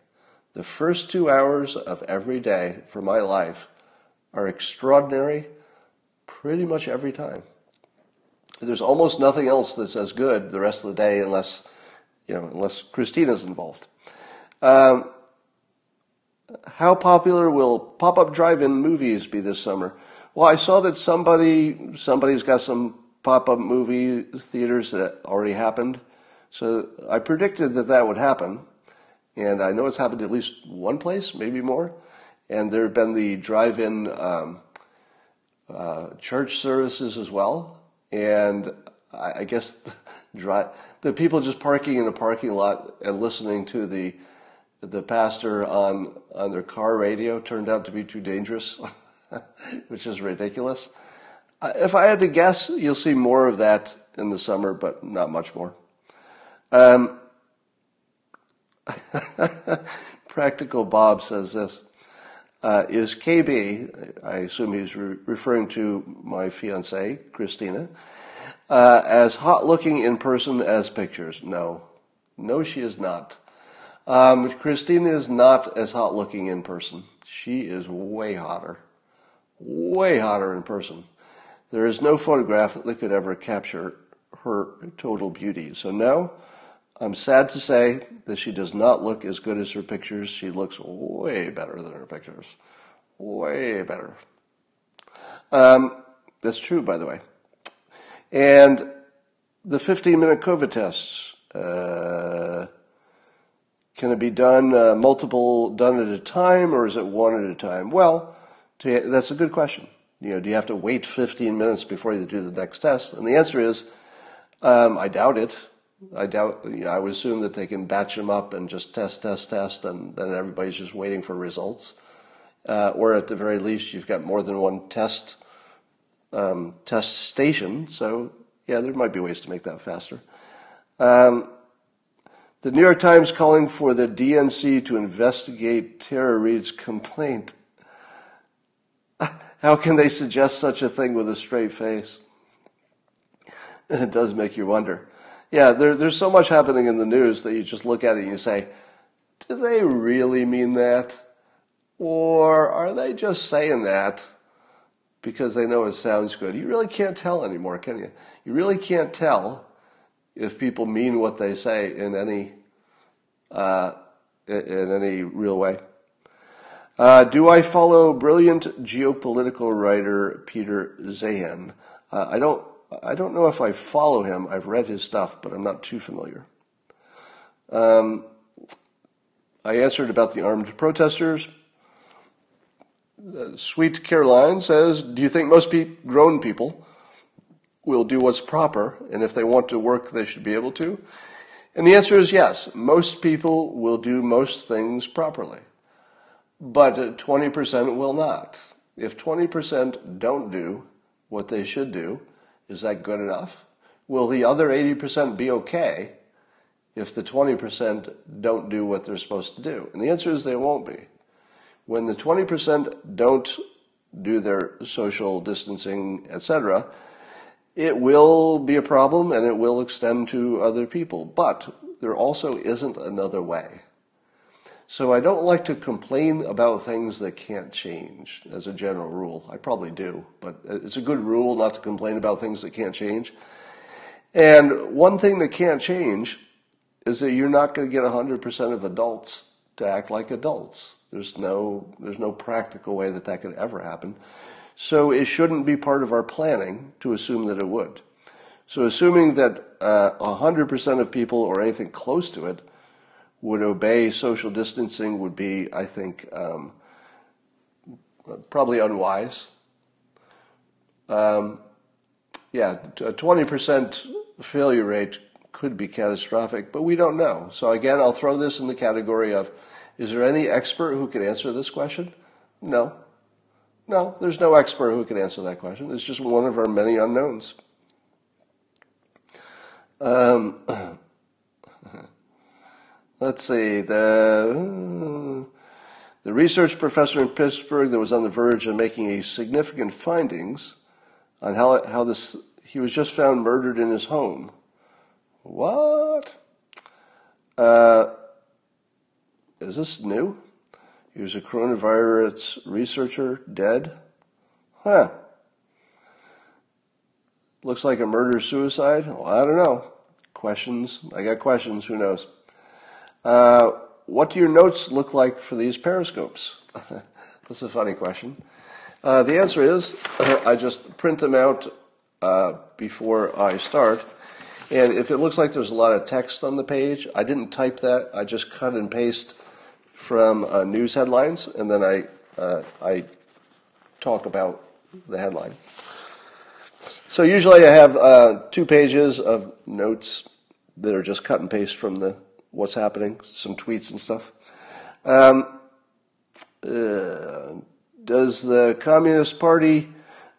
The first two hours of every day for my life are extraordinary pretty much every time there's almost nothing else that's as good the rest of the day unless, you know, unless Kristina's involved. Um, how popular will pop-up drive-in movies be this summer? Well, I saw that somebody somebody's got some pop-up movie theaters that already happened, so I predicted that that would happen, and I know it's happened at least one place, maybe more. And there have been the drive-in um, uh, church services as well and I, guess the, the people just parking in a parking lot and listening to the the pastor on on their car radio turned out to be too dangerous, which is ridiculous. If I had to guess, you'll see more of that in the summer, but not much more. Um, Practical Bob says this. Uh, is KB, I assume he's re- referring to my fiancee, Kristina, uh, as hot looking in person as pictures? No. No, she is not. Um, Kristina is not as hot looking in person. She is way hotter. Way hotter in person. There is no photograph that could ever capture her total beauty. So, no, I'm sad to say that she does not look as good as her pictures. She looks way better than her pictures. Way better. Um, that's true, by the way. And the 15 minute COVID tests. Uh, Can it be done uh, multiple done at a time, or is it one at a time? Well, to, that's a good question. You know, do you have to wait 15 minutes before you do the next test? And the answer is, um, I doubt it. I doubt. You know, I would assume that they can batch them up and just test, test, test, and then everybody's just waiting for results. Uh, or at the very least, you've got more than one test um, test station. So yeah, there might be ways to make that faster. Um, the New York Times calling for the DNC to investigate Tara Reade's complaint. How can they suggest such a thing with a straight face? It does make you wonder. Yeah, there, there's so much happening in the news that you just look at it and you say, do they really mean that? Or are they just saying that because they know it sounds good? You really can't tell anymore, can you? You really can't tell if people mean what they say in any uh, in any real way. Uh, do I follow brilliant geopolitical writer Peter Zeihan? Uh, I don't. I don't know if I follow him. I've read his stuff, but I'm not too familiar. Um, I answered about the armed protesters. Uh, Sweet Caroline says, "Do you think most pe- grown people will do what's proper, and if they want to work, they should be able to?" And the answer is yes. Most people will do most things properly, but 20% will not. If 20% don't do what they should do, is that good enough? Will the other 80% be okay if the 20% don't do what they're supposed to do? And the answer is they won't be. When the 20% don't do their social distancing, etc., it will be a problem and it will extend to other people. But there also isn't another way. So I don't like to complain about things that can't change as a general rule. I probably do, but it's a good rule not to complain about things that can't change. And one thing that can't change is that you're not going to get 100% of adults to act like adults. There's no, there's no practical way that that could ever happen. So it shouldn't be part of our planning to assume that it would. So assuming that uh, 100% of people or anything close to it would obey social distancing would be, I think, um, probably unwise. Um, yeah, a 20% failure rate could be catastrophic, but we don't know. So again, I'll throw this in the category of, is there any expert who could answer this question? No. No, there's no expert who can answer that question. It's just one of our many unknowns. Um, let's see. The, the research professor in Pittsburgh that was on the verge of making a significant findings on how, how this, he was just found murdered in his home. What? Uh, is this new? He was a coronavirus researcher, dead. Huh. Looks like a murder suicide. Well, I don't know. Questions. I got questions. Who knows? Uh, what do your notes look like for these periscopes? That's a funny question. Uh, the answer is I just print them out uh, before I start. And if it looks like there's a lot of text on the page, I didn't type that. I just cut and paste from uh, news headlines, and then I uh, I talk about the headline. So usually I have uh, two pages of notes that are just cut and paste from the what's happening, some tweets and stuff. Um, uh, does the Communist Party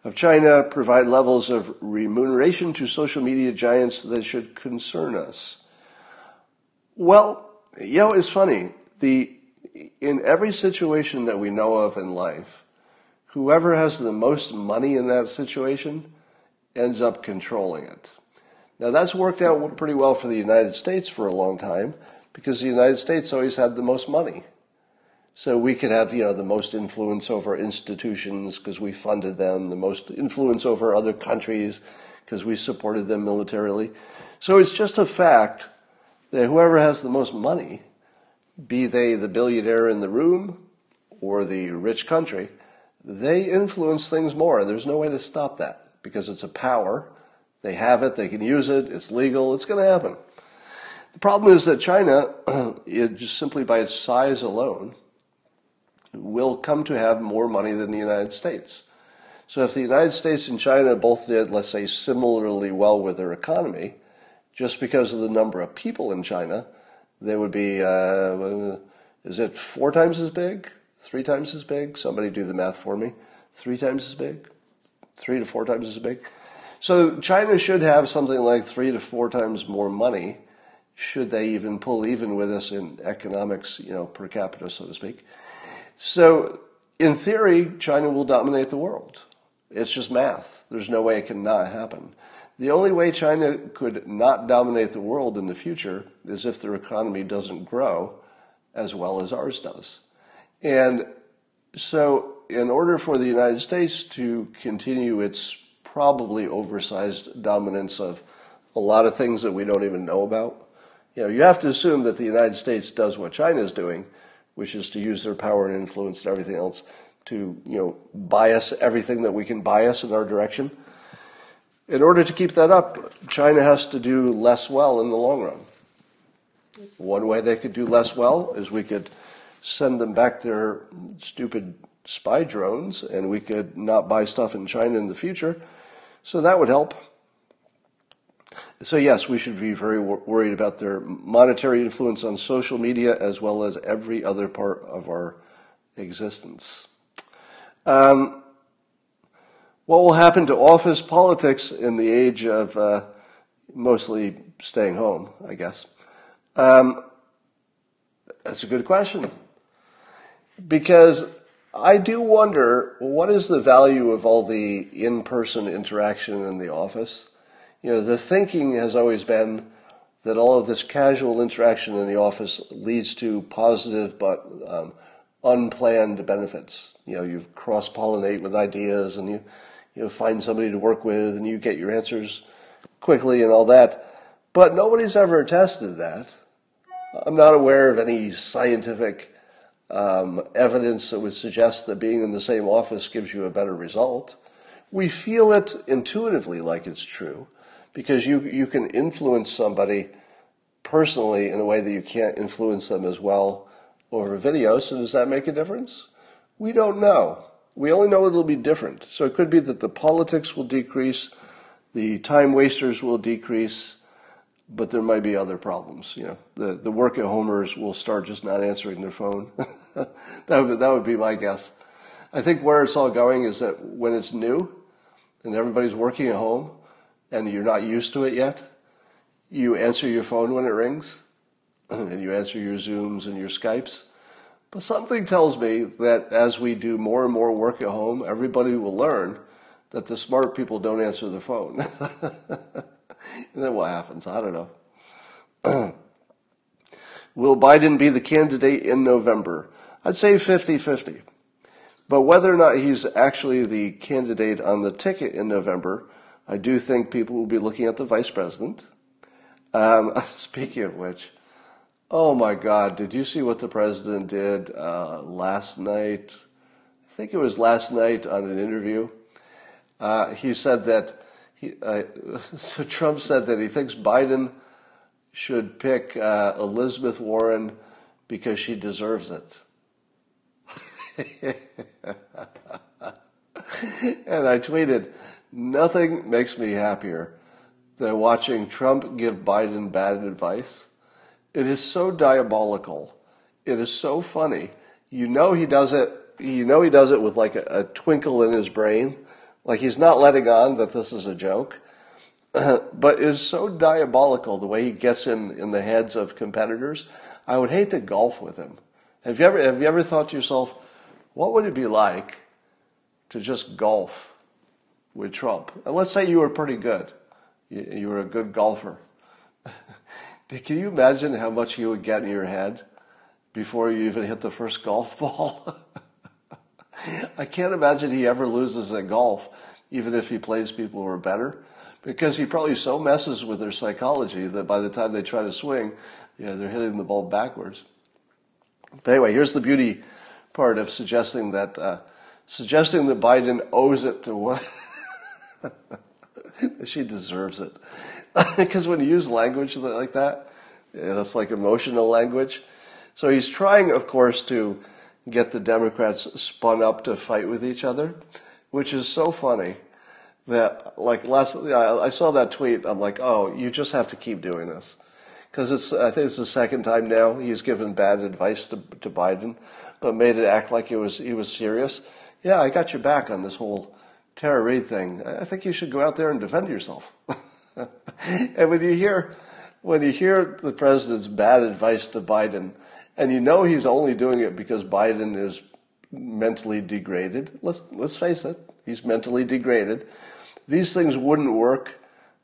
of China provide levels of remuneration to social media giants that should concern us? Well, you know, it's funny. The in every situation that we know of in life, whoever has the most money in that situation ends up controlling it. Now, that's worked out pretty well for the United States for a long time because the United States always had the most money. So we could have, you know, the most influence over institutions because we funded them, the most influence over other countries because we supported them militarily. So it's just a fact that whoever has the most money be they the billionaire in the room or the rich country, they influence things more. There's no way to stop that because it's a power. They have it, they can use it, it's legal, it's going to happen. The problem is that China, it just simply by its size alone, will come to have more money than the United States. So if the United States and China both did, let's say, similarly well with their economy, just because of the number of people in China, they would be, uh, is it four times as big? Three times as big? Somebody do the math for me. Three times as big? Three to four times as big? So China should have something like three to four times more money, should they even pull even with us in economics, you know, per capita, so to speak. So in theory, China will dominate the world. It's just math. There's no way it can not happen. The only way China could not dominate the world in the future is if their economy doesn't grow as well as ours does. And so, in order for the United States to continue its probably oversized dominance of a lot of things that we don't even know about, you know, you have to assume that the United States does what China is doing, which is to use their power and influence and everything else to, you know, bias everything that we can bias in our direction. In order to keep that up, China has to do less well in the long run. One way they could do less well is we could send them back their stupid spy drones and we could not buy stuff in China in the future. So that would help. So, yes, we should be very wor- worried about their monetary influence on social media as well as every other part of our existence. Um, what will happen to office politics in the age of uh, mostly staying home, I guess? Um, that's a good question. Because I do wonder what is the value of all the in person interaction in the office? You know, the thinking has always been that all of this casual interaction in the office leads to positive but um, unplanned benefits. You know, you cross pollinate with ideas and you, you know, find somebody to work with and you get your answers quickly and all that. But nobody's ever tested that. I'm not aware of any scientific um, evidence that would suggest that being in the same office gives you a better result. We feel it intuitively like it's true because you, you can influence somebody personally in a way that you can't influence them as well over video. So does that make a difference? We don't know. We only know it'll be different. So it could be that the politics will decrease, the time wasters will decrease, but there might be other problems. You know, the, the work at homers will start just not answering their phone. that, would, that would be my guess. I think where it's all going is that when it's new and everybody's working at home and you're not used to it yet, you answer your phone when it rings and you answer your Zooms and your Skypes. But something tells me that as we do more and more work at home, everybody will learn that the smart people don't answer the phone. and then what happens? I don't know. will Biden be the candidate in November? I'd say 50 50. But whether or not he's actually the candidate on the ticket in November, I do think people will be looking at the vice president. Um, speaking of which, oh my God, did you see what the president did uh, last night? I think it was last night on an interview. Uh, he said that he, uh, so Trump said that he thinks Biden should pick uh, Elizabeth Warren because she deserves it. and I tweeted, nothing makes me happier than watching Trump give Biden bad advice. It is so diabolical. It is so funny. You know he does it. You know he does it with like a, a twinkle in his brain, like he's not letting on that this is a joke. but it is so diabolical the way he gets in in the heads of competitors. I would hate to golf with him. Have you ever have you ever thought to yourself, what would it be like to just golf with Trump? And let's say you were pretty good. You, you were a good golfer. Can you imagine how much he would get in your head before you even hit the first golf ball? I can't imagine he ever loses at golf, even if he plays people who are better, because he probably so messes with their psychology that by the time they try to swing, yeah, they're hitting the ball backwards. But anyway, here's the beauty part of suggesting that uh, suggesting that Biden owes it to what she deserves it. because when you use language like that, That's like emotional language. So he's trying, of course, to get the Democrats spun up to fight with each other, which is so funny that like last I saw that tweet. I'm like, oh, you just have to keep doing this because it's I think it's the second time now he's given bad advice to to Biden, but made it act like it was he was serious. Yeah, I got your back on this whole Tara Reade thing. I think you should go out there and defend yourself. and when you hear when you hear the president's bad advice to Biden, and you know he's only doing it because Biden is mentally degraded. Let's let's face it, he's mentally degraded. These things wouldn't work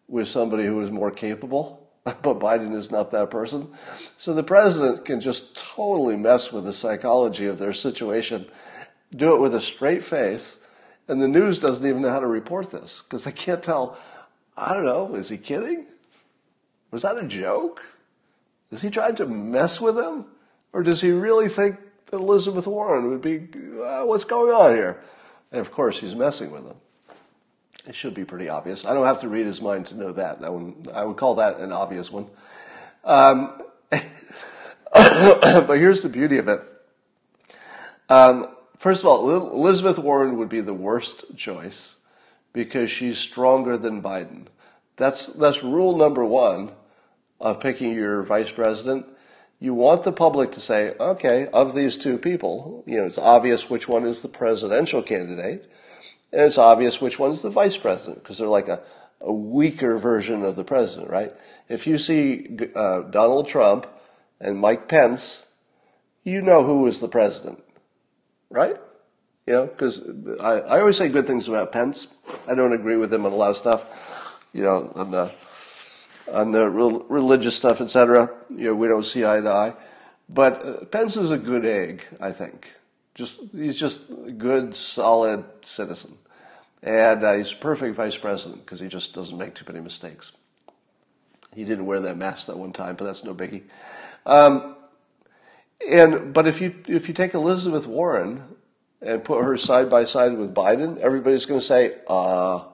with somebody who is more capable, but Biden is not that person. So the president can just totally mess with the psychology of their situation, do it with a straight face, and the news doesn't even know how to report this because they can't tell. I don't know. Is he kidding? Was that a joke? Is he trying to mess with him? Or does he really think that Elizabeth Warren would be, uh, what's going on here? And of course, he's messing with him. It should be pretty obvious. I don't have to read his mind to know that. That one, I would call that an obvious one. Um, but here's the beauty of it. Um, first of all, Elizabeth Warren would be the worst choice because she's stronger than Biden. That's, that's rule number one of picking your vice president. You want the public to say, okay, of these two people, you know, it's obvious which one is the presidential candidate, and it's obvious which one's the vice president, because they're like a, a weaker version of the president, right? If you see uh, Donald Trump and Mike Pence, you know who is the president, right? You know, because I, I always say good things about Pence. I don't agree with him on a lot of stuff you know, on the on the religious stuff, etc. You know, we don't see eye to eye. But uh, Pence is a good egg, I think. Just he's just a good, solid citizen, and uh, he's a perfect vice president because he just doesn't make too many mistakes. He didn't wear that mask that one time, but that's no biggie. Um, and but if you if you take Elizabeth Warren and put her side by side with Biden, everybody's going to say, uh,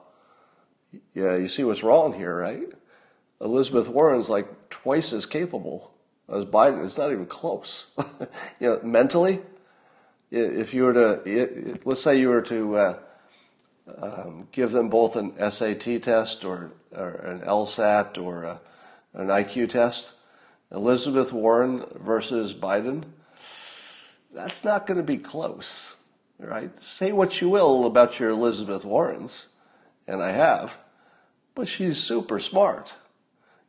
yeah, you see what's wrong here, right? Elizabeth Warren's like twice as capable as Biden. It's not even close. you know, mentally, if you were to, let's say you were to uh, um, give them both an SAT test or, or an LSAT or a, uh, an IQ test, Elizabeth Warren versus Biden, that's not going to be close, right? Say what you will about your Elizabeth Warrens, and I have but she's super smart.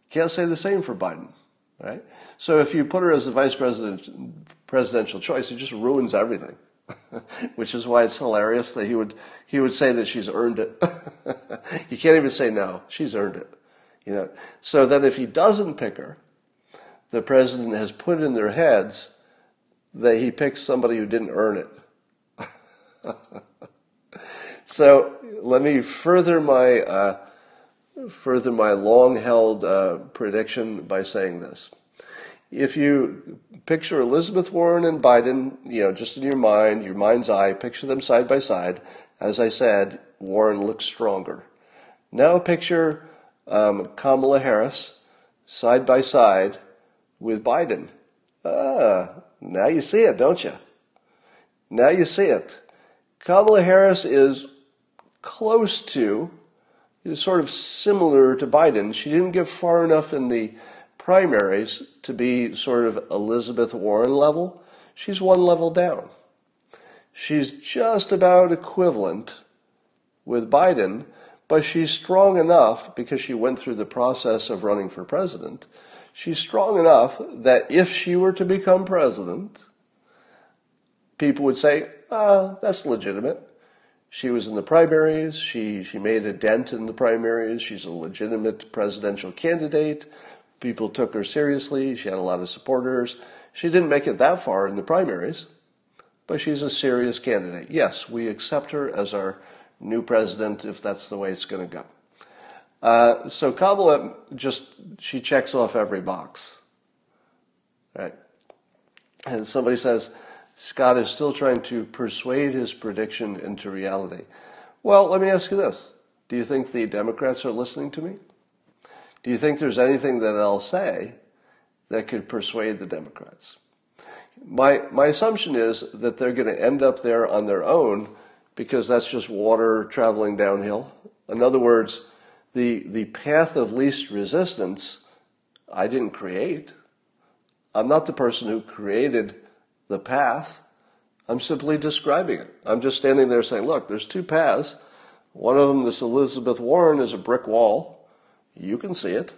Can't say the same for Biden, right? So if you put her as the vice president, presidential choice, it just ruins everything. Which is why it's hilarious that he would he would say that she's earned it. you can't even say no, she's earned it. You know. So that if he doesn't pick her, the president has put in their heads that he picked somebody who didn't earn it. so let me further my uh, further my long held uh, prediction by saying this. If you picture Elizabeth Warren and Biden, you know, just in your mind, your mind's eye, picture them side by side. As I said, Warren looks stronger. Now picture um, Kamala Harris side by side with Biden. Ah, now you see it, don't you? Now you see it. Kamala Harris is close to is sort of similar to Biden. She didn't get far enough in the primaries to be sort of Elizabeth Warren level. She's one level down. She's just about equivalent with Biden, but she's strong enough because she went through the process of running for president. She's strong enough that if she were to become president, people would say, ah, that's legitimate. She was in the primaries. She, she made a dent in the primaries. She's a legitimate presidential candidate. People took her seriously. She had a lot of supporters. She didn't make it that far in the primaries, but she's a serious candidate. Yes, we accept her as our new president if that's the way it's going to go. Uh, so Kamala just she checks off every box, right? And somebody says, Scott is still trying to persuade his prediction into reality. Well, let me ask you this. Do you think the Democrats are listening to me? Do you think there's anything that I'll say that could persuade the Democrats. My, my assumption is that they're going to end up there on their own because that's just water traveling downhill. In other words, the, the path of least resistance I didn't create. I'm not the person who created the path. I'm simply describing it. I'm just standing there saying, look, there's two paths. One of them, this Elizabeth Warren, is a brick wall. You can see it.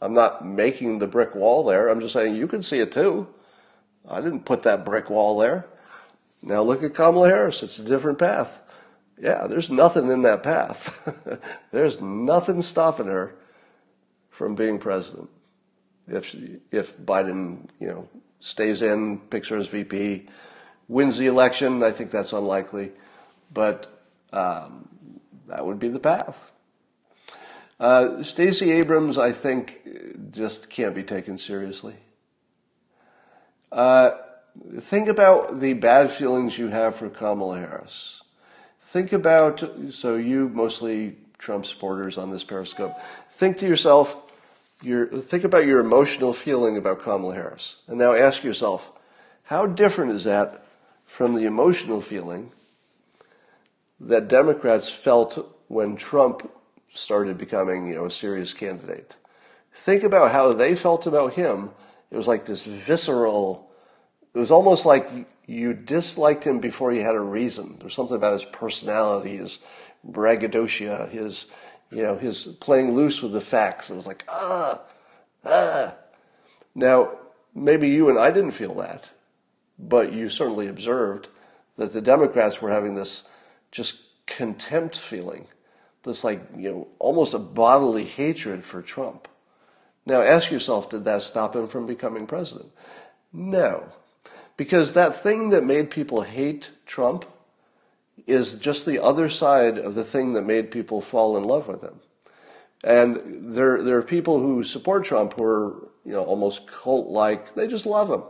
I'm not making the brick wall there. I'm just saying you can see it too. I didn't put that brick wall there. Now look at Kamala Harris. It's a different path. Yeah, there's nothing in that path. there's nothing stopping her from being president. If if Biden, you know, stays in, picks her as VP, wins the election, I think that's unlikely, but um, that would be the path. Uh, Stacey Abrams, I think, just can't be taken seriously. Uh, think about the bad feelings you have for Kamala Harris. Think about, so you mostly Trump supporters on this Periscope, think to yourself, your, think about your emotional feeling about Kamala Harris. And now ask yourself, how different is that from the emotional feeling that Democrats felt when Trump started becoming, you know, a serious candidate? Think about how they felt about him. It was like this visceral, it was almost like you disliked him before you had a reason. There's something about his personality, his braggadocio, his, you know, his playing loose with the facts. It was like, ah, ah. Now, maybe you and I didn't feel that, but you certainly observed that the Democrats were having this just contempt feeling, this like, you know, almost a bodily hatred for Trump. Now ask yourself, did that stop him from becoming president? No. Because that thing that made people hate Trump is just the other side of the thing that made people fall in love with him. And there, there are people who support Trump who are, you know, almost cult-like. They just love him.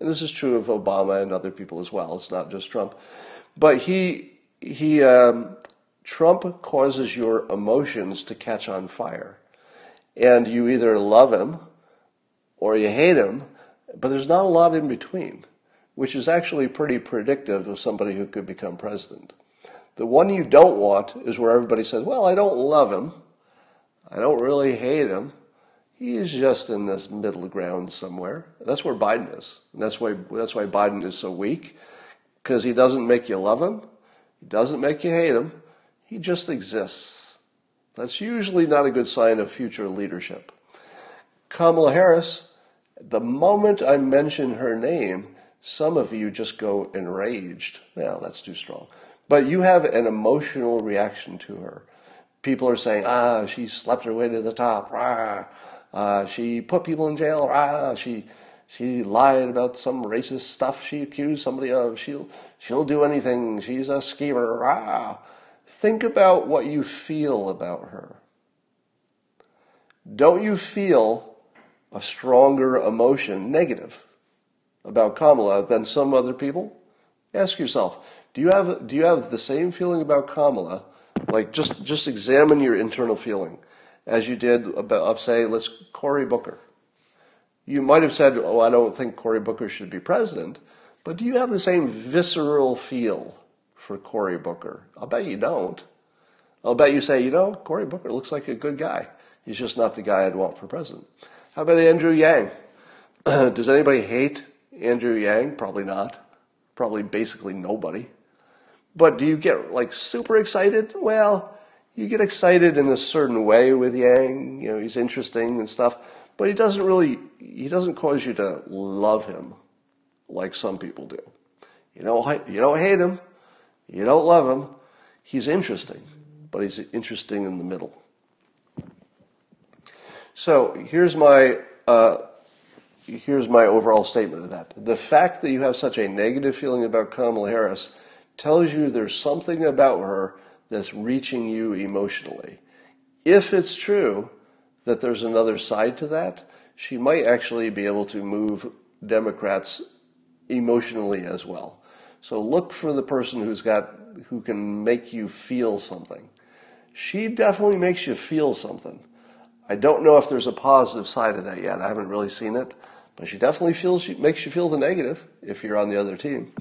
And this is true of Obama and other people as well. It's not just Trump. But he, he, um, Trump causes your emotions to catch on fire. And you either love him or you hate him, but there's not a lot in between, which is actually pretty predictive of somebody who could become president. The one you don't want is where everybody says, well, I don't love him. I don't really hate him. He's just in this middle ground somewhere. That's where Biden is. And that's why, that's why Biden is so weak, because he doesn't make you love him. He doesn't make you hate him. He just exists. That's usually not a good sign of future leadership. Kamala Harris, the moment I mention her name, some of you just go enraged. Well, that's too strong. But you have an emotional reaction to her. People are saying, ah, she slept her way to the top. Rah. Uh, she put people in jail. Rah. She, she lied about some racist stuff she accused somebody of. She'll, she'll do anything. She's a schemer. Rah. Think about what you feel about her. Don't you feel a stronger emotion, negative, about Kamala than some other people? Ask yourself, do you have do you have the same feeling about Kamala? Like just just examine your internal feeling, as you did about of say let's Cory Booker. You might have said, "Oh, I don't think Cory Booker should be president," but do you have the same visceral feel for Cory Booker? I'll bet you don't. I'll bet you say, you know, Cory Booker looks like a good guy. He's just not the guy I'd want for president. How about Andrew Yang? Does anybody hate Andrew Yang? Probably not. Probably basically nobody. But do you get like super excited? Well, you get excited in a certain way with Yang. You know, he's interesting and stuff, but he doesn't really, he doesn't cause you to love him like some people do. You don't, you don't hate him. You don't love him. He's interesting, but he's interesting in the middle. So here's my uh, here's my overall statement of that. The fact that you have such a negative feeling about Kamala Harris tells you there's something about her that's reaching you emotionally. If it's true that there's another side to that, she might actually be able to move Democrats emotionally as well. So look for the person who's got who can make you feel something. She definitely makes you feel something. I don't know if there's a positive side of that yet. I haven't really seen it, but she definitely feels makes you feel the negative if you're on the other team.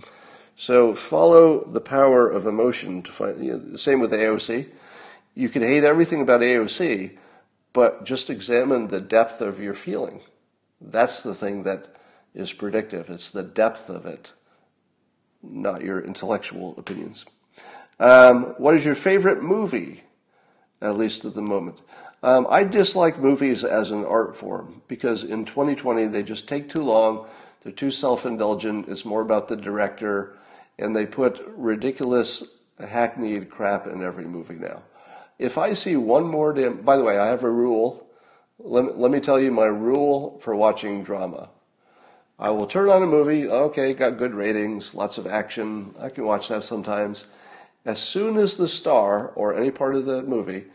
So follow the power of emotion to find. You know, the same with AOC. You can hate everything about AOC, but just examine the depth of your feeling. That's the thing that is predictive. It's the depth of it, not your intellectual opinions. Um, what is your favorite movie? At least at the moment. Um, I dislike movies as an art form because in 2020 they just take too long. They're too self-indulgent. It's more about the director, and they put ridiculous, hackneyed crap in every movie now. If I see one more damn, by the way, I have a rule. Let, let me tell you my rule for watching drama. I will turn on a movie. Okay, got good ratings, lots of action. I can watch that sometimes. As soon as the star or any part of the movie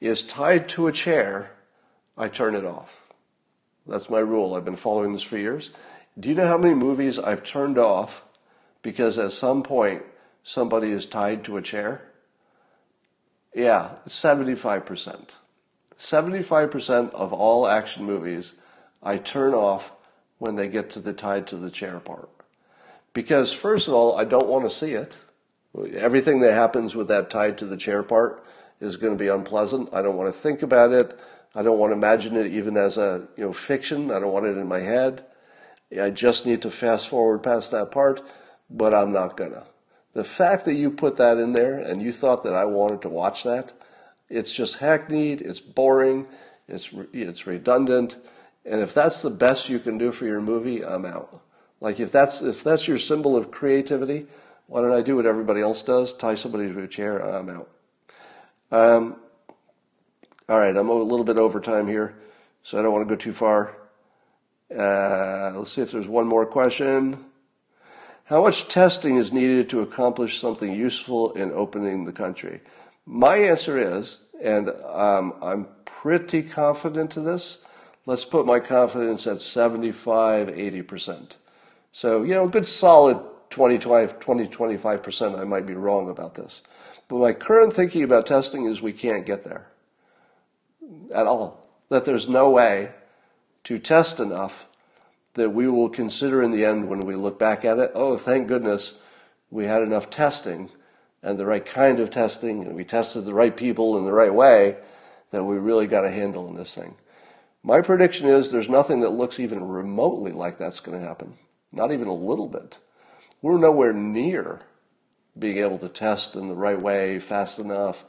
is tied to a chair, I turn it off. That's my rule. I've been following this for years. Do you know how many movies I've turned off because at some point somebody is tied to a chair? Yeah, 75%. 75% of all action movies I turn off when they get to the tied to the chair part. Because, first of all, I don't want to see it. Everything that happens with that tied to the chair part is going to be unpleasant. I don't want to think about it. I don't want to imagine it even as a you know fiction. I don't want it in my head. I just need to fast forward past that part, but I'm not gonna. The fact that you put that in there and you thought that I wanted to watch that, it's just hackneyed, it's boring, it's it's redundant, and if that's the best you can do for your movie, I'm out. Like if that's if that's your symbol of creativity, why don't I do what everybody else does? Tie somebody to a chair, I'm out. Um, all right, I'm a little bit over time here, so I don't want to go too far. Uh, let's see if there's one more question. How much testing is needed to accomplish something useful in opening the country? My answer is, and um, I'm pretty confident to this, let's put my confidence at 75, 80%. So, you know, a good solid 20, 20, 25%, I might be wrong about this. But my current thinking about testing is we can't get there at all. That there's no way to test enough that we will consider in the end when we look back at it, oh, thank goodness we had enough testing and the right kind of testing and we tested the right people in the right way that we really got a handle on this thing. My prediction is there's nothing that looks even remotely like that's going to happen. Not even a little bit. We're nowhere near being able to test in the right way, fast enough,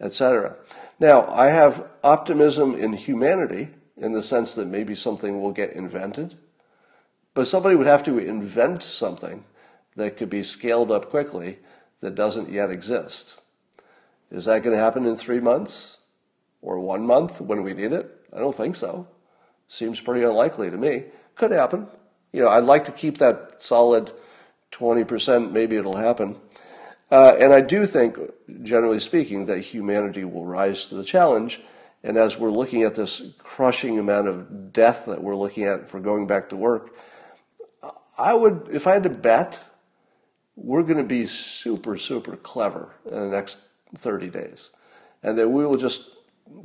etc. Now, I have optimism in humanity in the sense that maybe something will get invented, but somebody would have to invent something that could be scaled up quickly that doesn't yet exist. Is that going to happen in three months or one month when we need it? I don't think so. Seems pretty unlikely to me. Could happen. You know, I'd like to keep that solid 20%. Maybe it'll happen. Uh, and I do think, generally speaking, that humanity will rise to the challenge. And as we're looking at this crushing amount of death that we're looking at for going back to work, I would, if I had to bet, we're going to be super, super clever in the next 30 days. And that we will just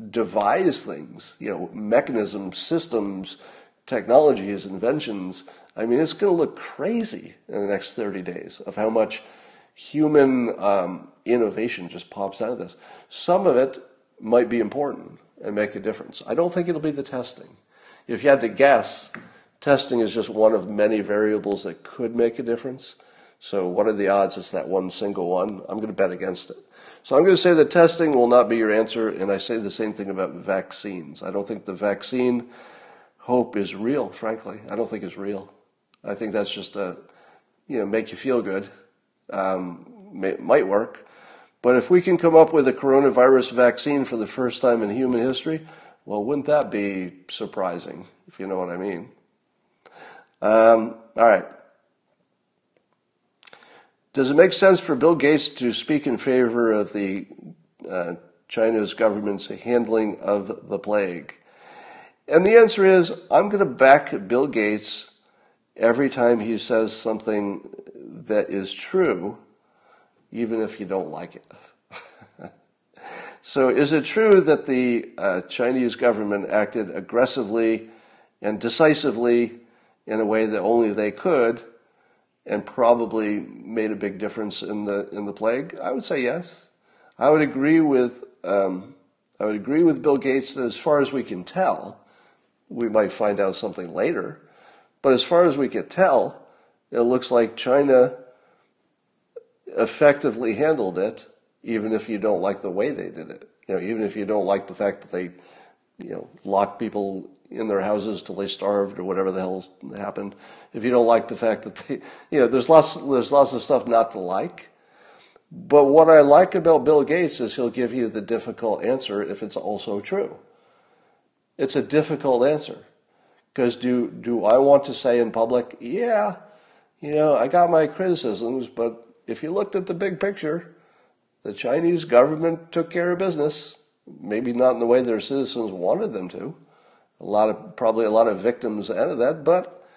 devise things, you know, mechanisms, systems, technologies, inventions. I mean, it's going to look crazy in the next 30 days of how much human um, innovation just pops out of this. Some of it might be important and make a difference. I don't think it'll be the testing. If you had to guess, testing is just one of many variables that could make a difference. So, what are the odds it's that one single one? I'm going to bet against it. So, I'm going to say that testing will not be your answer, and I say the same thing about vaccines. I don't think the vaccine hope is real, frankly. I don't think it's real. I think that's just a, you know, make you feel good um, may, might work. But if we can come up with a coronavirus vaccine for the first time in human history, well, wouldn't that be surprising, if you know what I mean? Um, all right. Does it make sense for Bill Gates to speak in favor of the uh, China's government's handling of the plague? And the answer is I'm going to back Bill Gates every time he says something that is true, even if you don't like it. so, is it true that the uh, Chinese government acted aggressively and decisively in a way that only they could and probably made a big difference in the in the plague? I would say yes. I would agree with um, I would agree with Bill Gates that as far as we can tell, we might find out something later, but as far as we could tell, it looks like China effectively handled it, even if you don't like the way they did it. You know, even if you don't like the fact that they, you know, locked people in their houses till they starved or whatever the hell happened. If you don't like the fact that they, you know, there's lots, there's lots of stuff not to like. But what I like about Bill Gates is he'll give you the difficult answer if it's also true. It's a difficult answer. Because do, do I want to say in public, yeah, you know, I got my criticisms, but if you looked at the big picture, the Chinese government took care of business. Maybe not in the way their citizens wanted them to. A lot of, probably a lot of victims out of that, but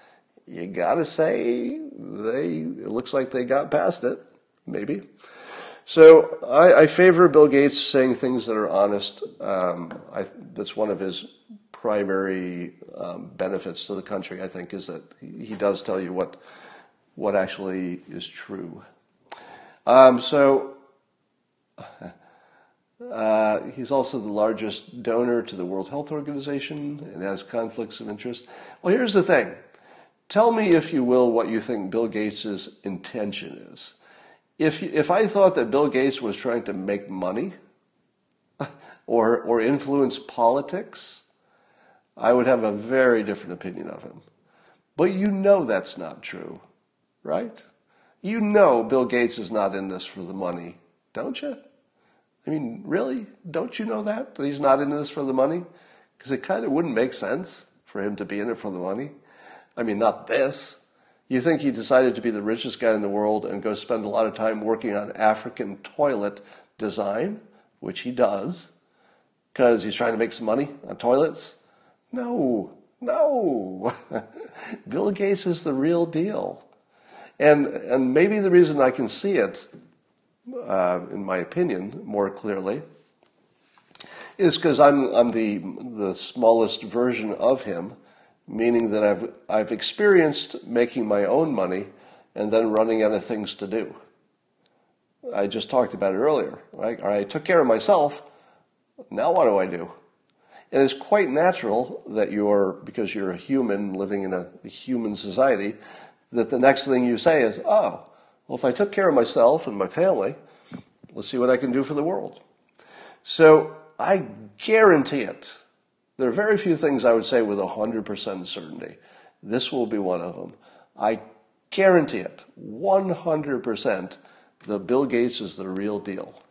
you gotta say they, it looks like they got past it. Maybe. So I, I favor Bill Gates saying things that are honest. Um, I, that's one of his primary um, benefits to the country. I think is that he does tell you what what actually is true. Um, so uh, he's also the largest donor to the World Health Organization and has conflicts of interest. Well, here's the thing. Tell me, if you will, what you think Bill Gates' intention is. If, if I thought that Bill Gates was trying to make money or, or influence politics, I would have a very different opinion of him. But you know that's not true, right? You know Bill Gates is not in this for the money, don't you? I mean, really? Don't you know that? That he's not in this for the money? Because it kind of wouldn't make sense for him to be in it for the money. I mean, not this. You think he decided to be the richest guy in the world and go spend a lot of time working on African toilet design, which he does, because he's trying to make some money on toilets? No, no. Bill Gates is the real deal. And, and maybe the reason I can see it, uh, in my opinion, more clearly, is because I'm, I'm the, the smallest version of him meaning that I've, I've experienced making my own money and then running out of things to do. I just talked about it earlier, right? I took care of myself. Now what do I do? And it's quite natural that you're, because you're a human living in a human society, that the next thing you say is, oh, well, if I took care of myself and my family, let's see what I can do for the world. So I guarantee it there are very few things I would say with 100% certainty. This will be one of them. I guarantee it, 100%, that Bill Gates is the real deal,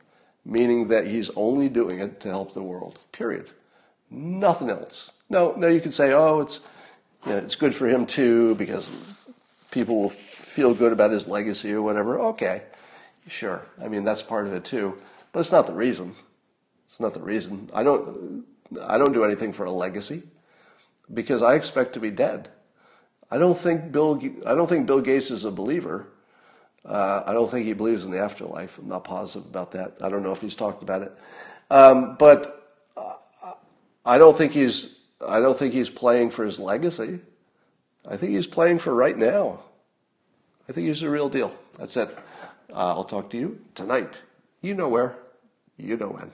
meaning that he's only doing it to help the world, period. Nothing else. No, no, you could say, oh, it's, you know, it's good for him too because people will feel good about his legacy or whatever. Okay, sure. I mean, that's part of it too, but it's not the reason. It's not the reason. I don't, I don't do anything for a legacy because I expect to be dead. I don't think Bill. I don't think Bill Gates is a believer. Uh, I don't think he believes in the afterlife. I'm not positive about that. I don't know if he's talked about it, um, but I don't think he's. I don't think he's playing for his legacy. I think he's playing for right now. I think he's the real deal. That's it. Uh, I'll talk to you tonight. You know where. You know when.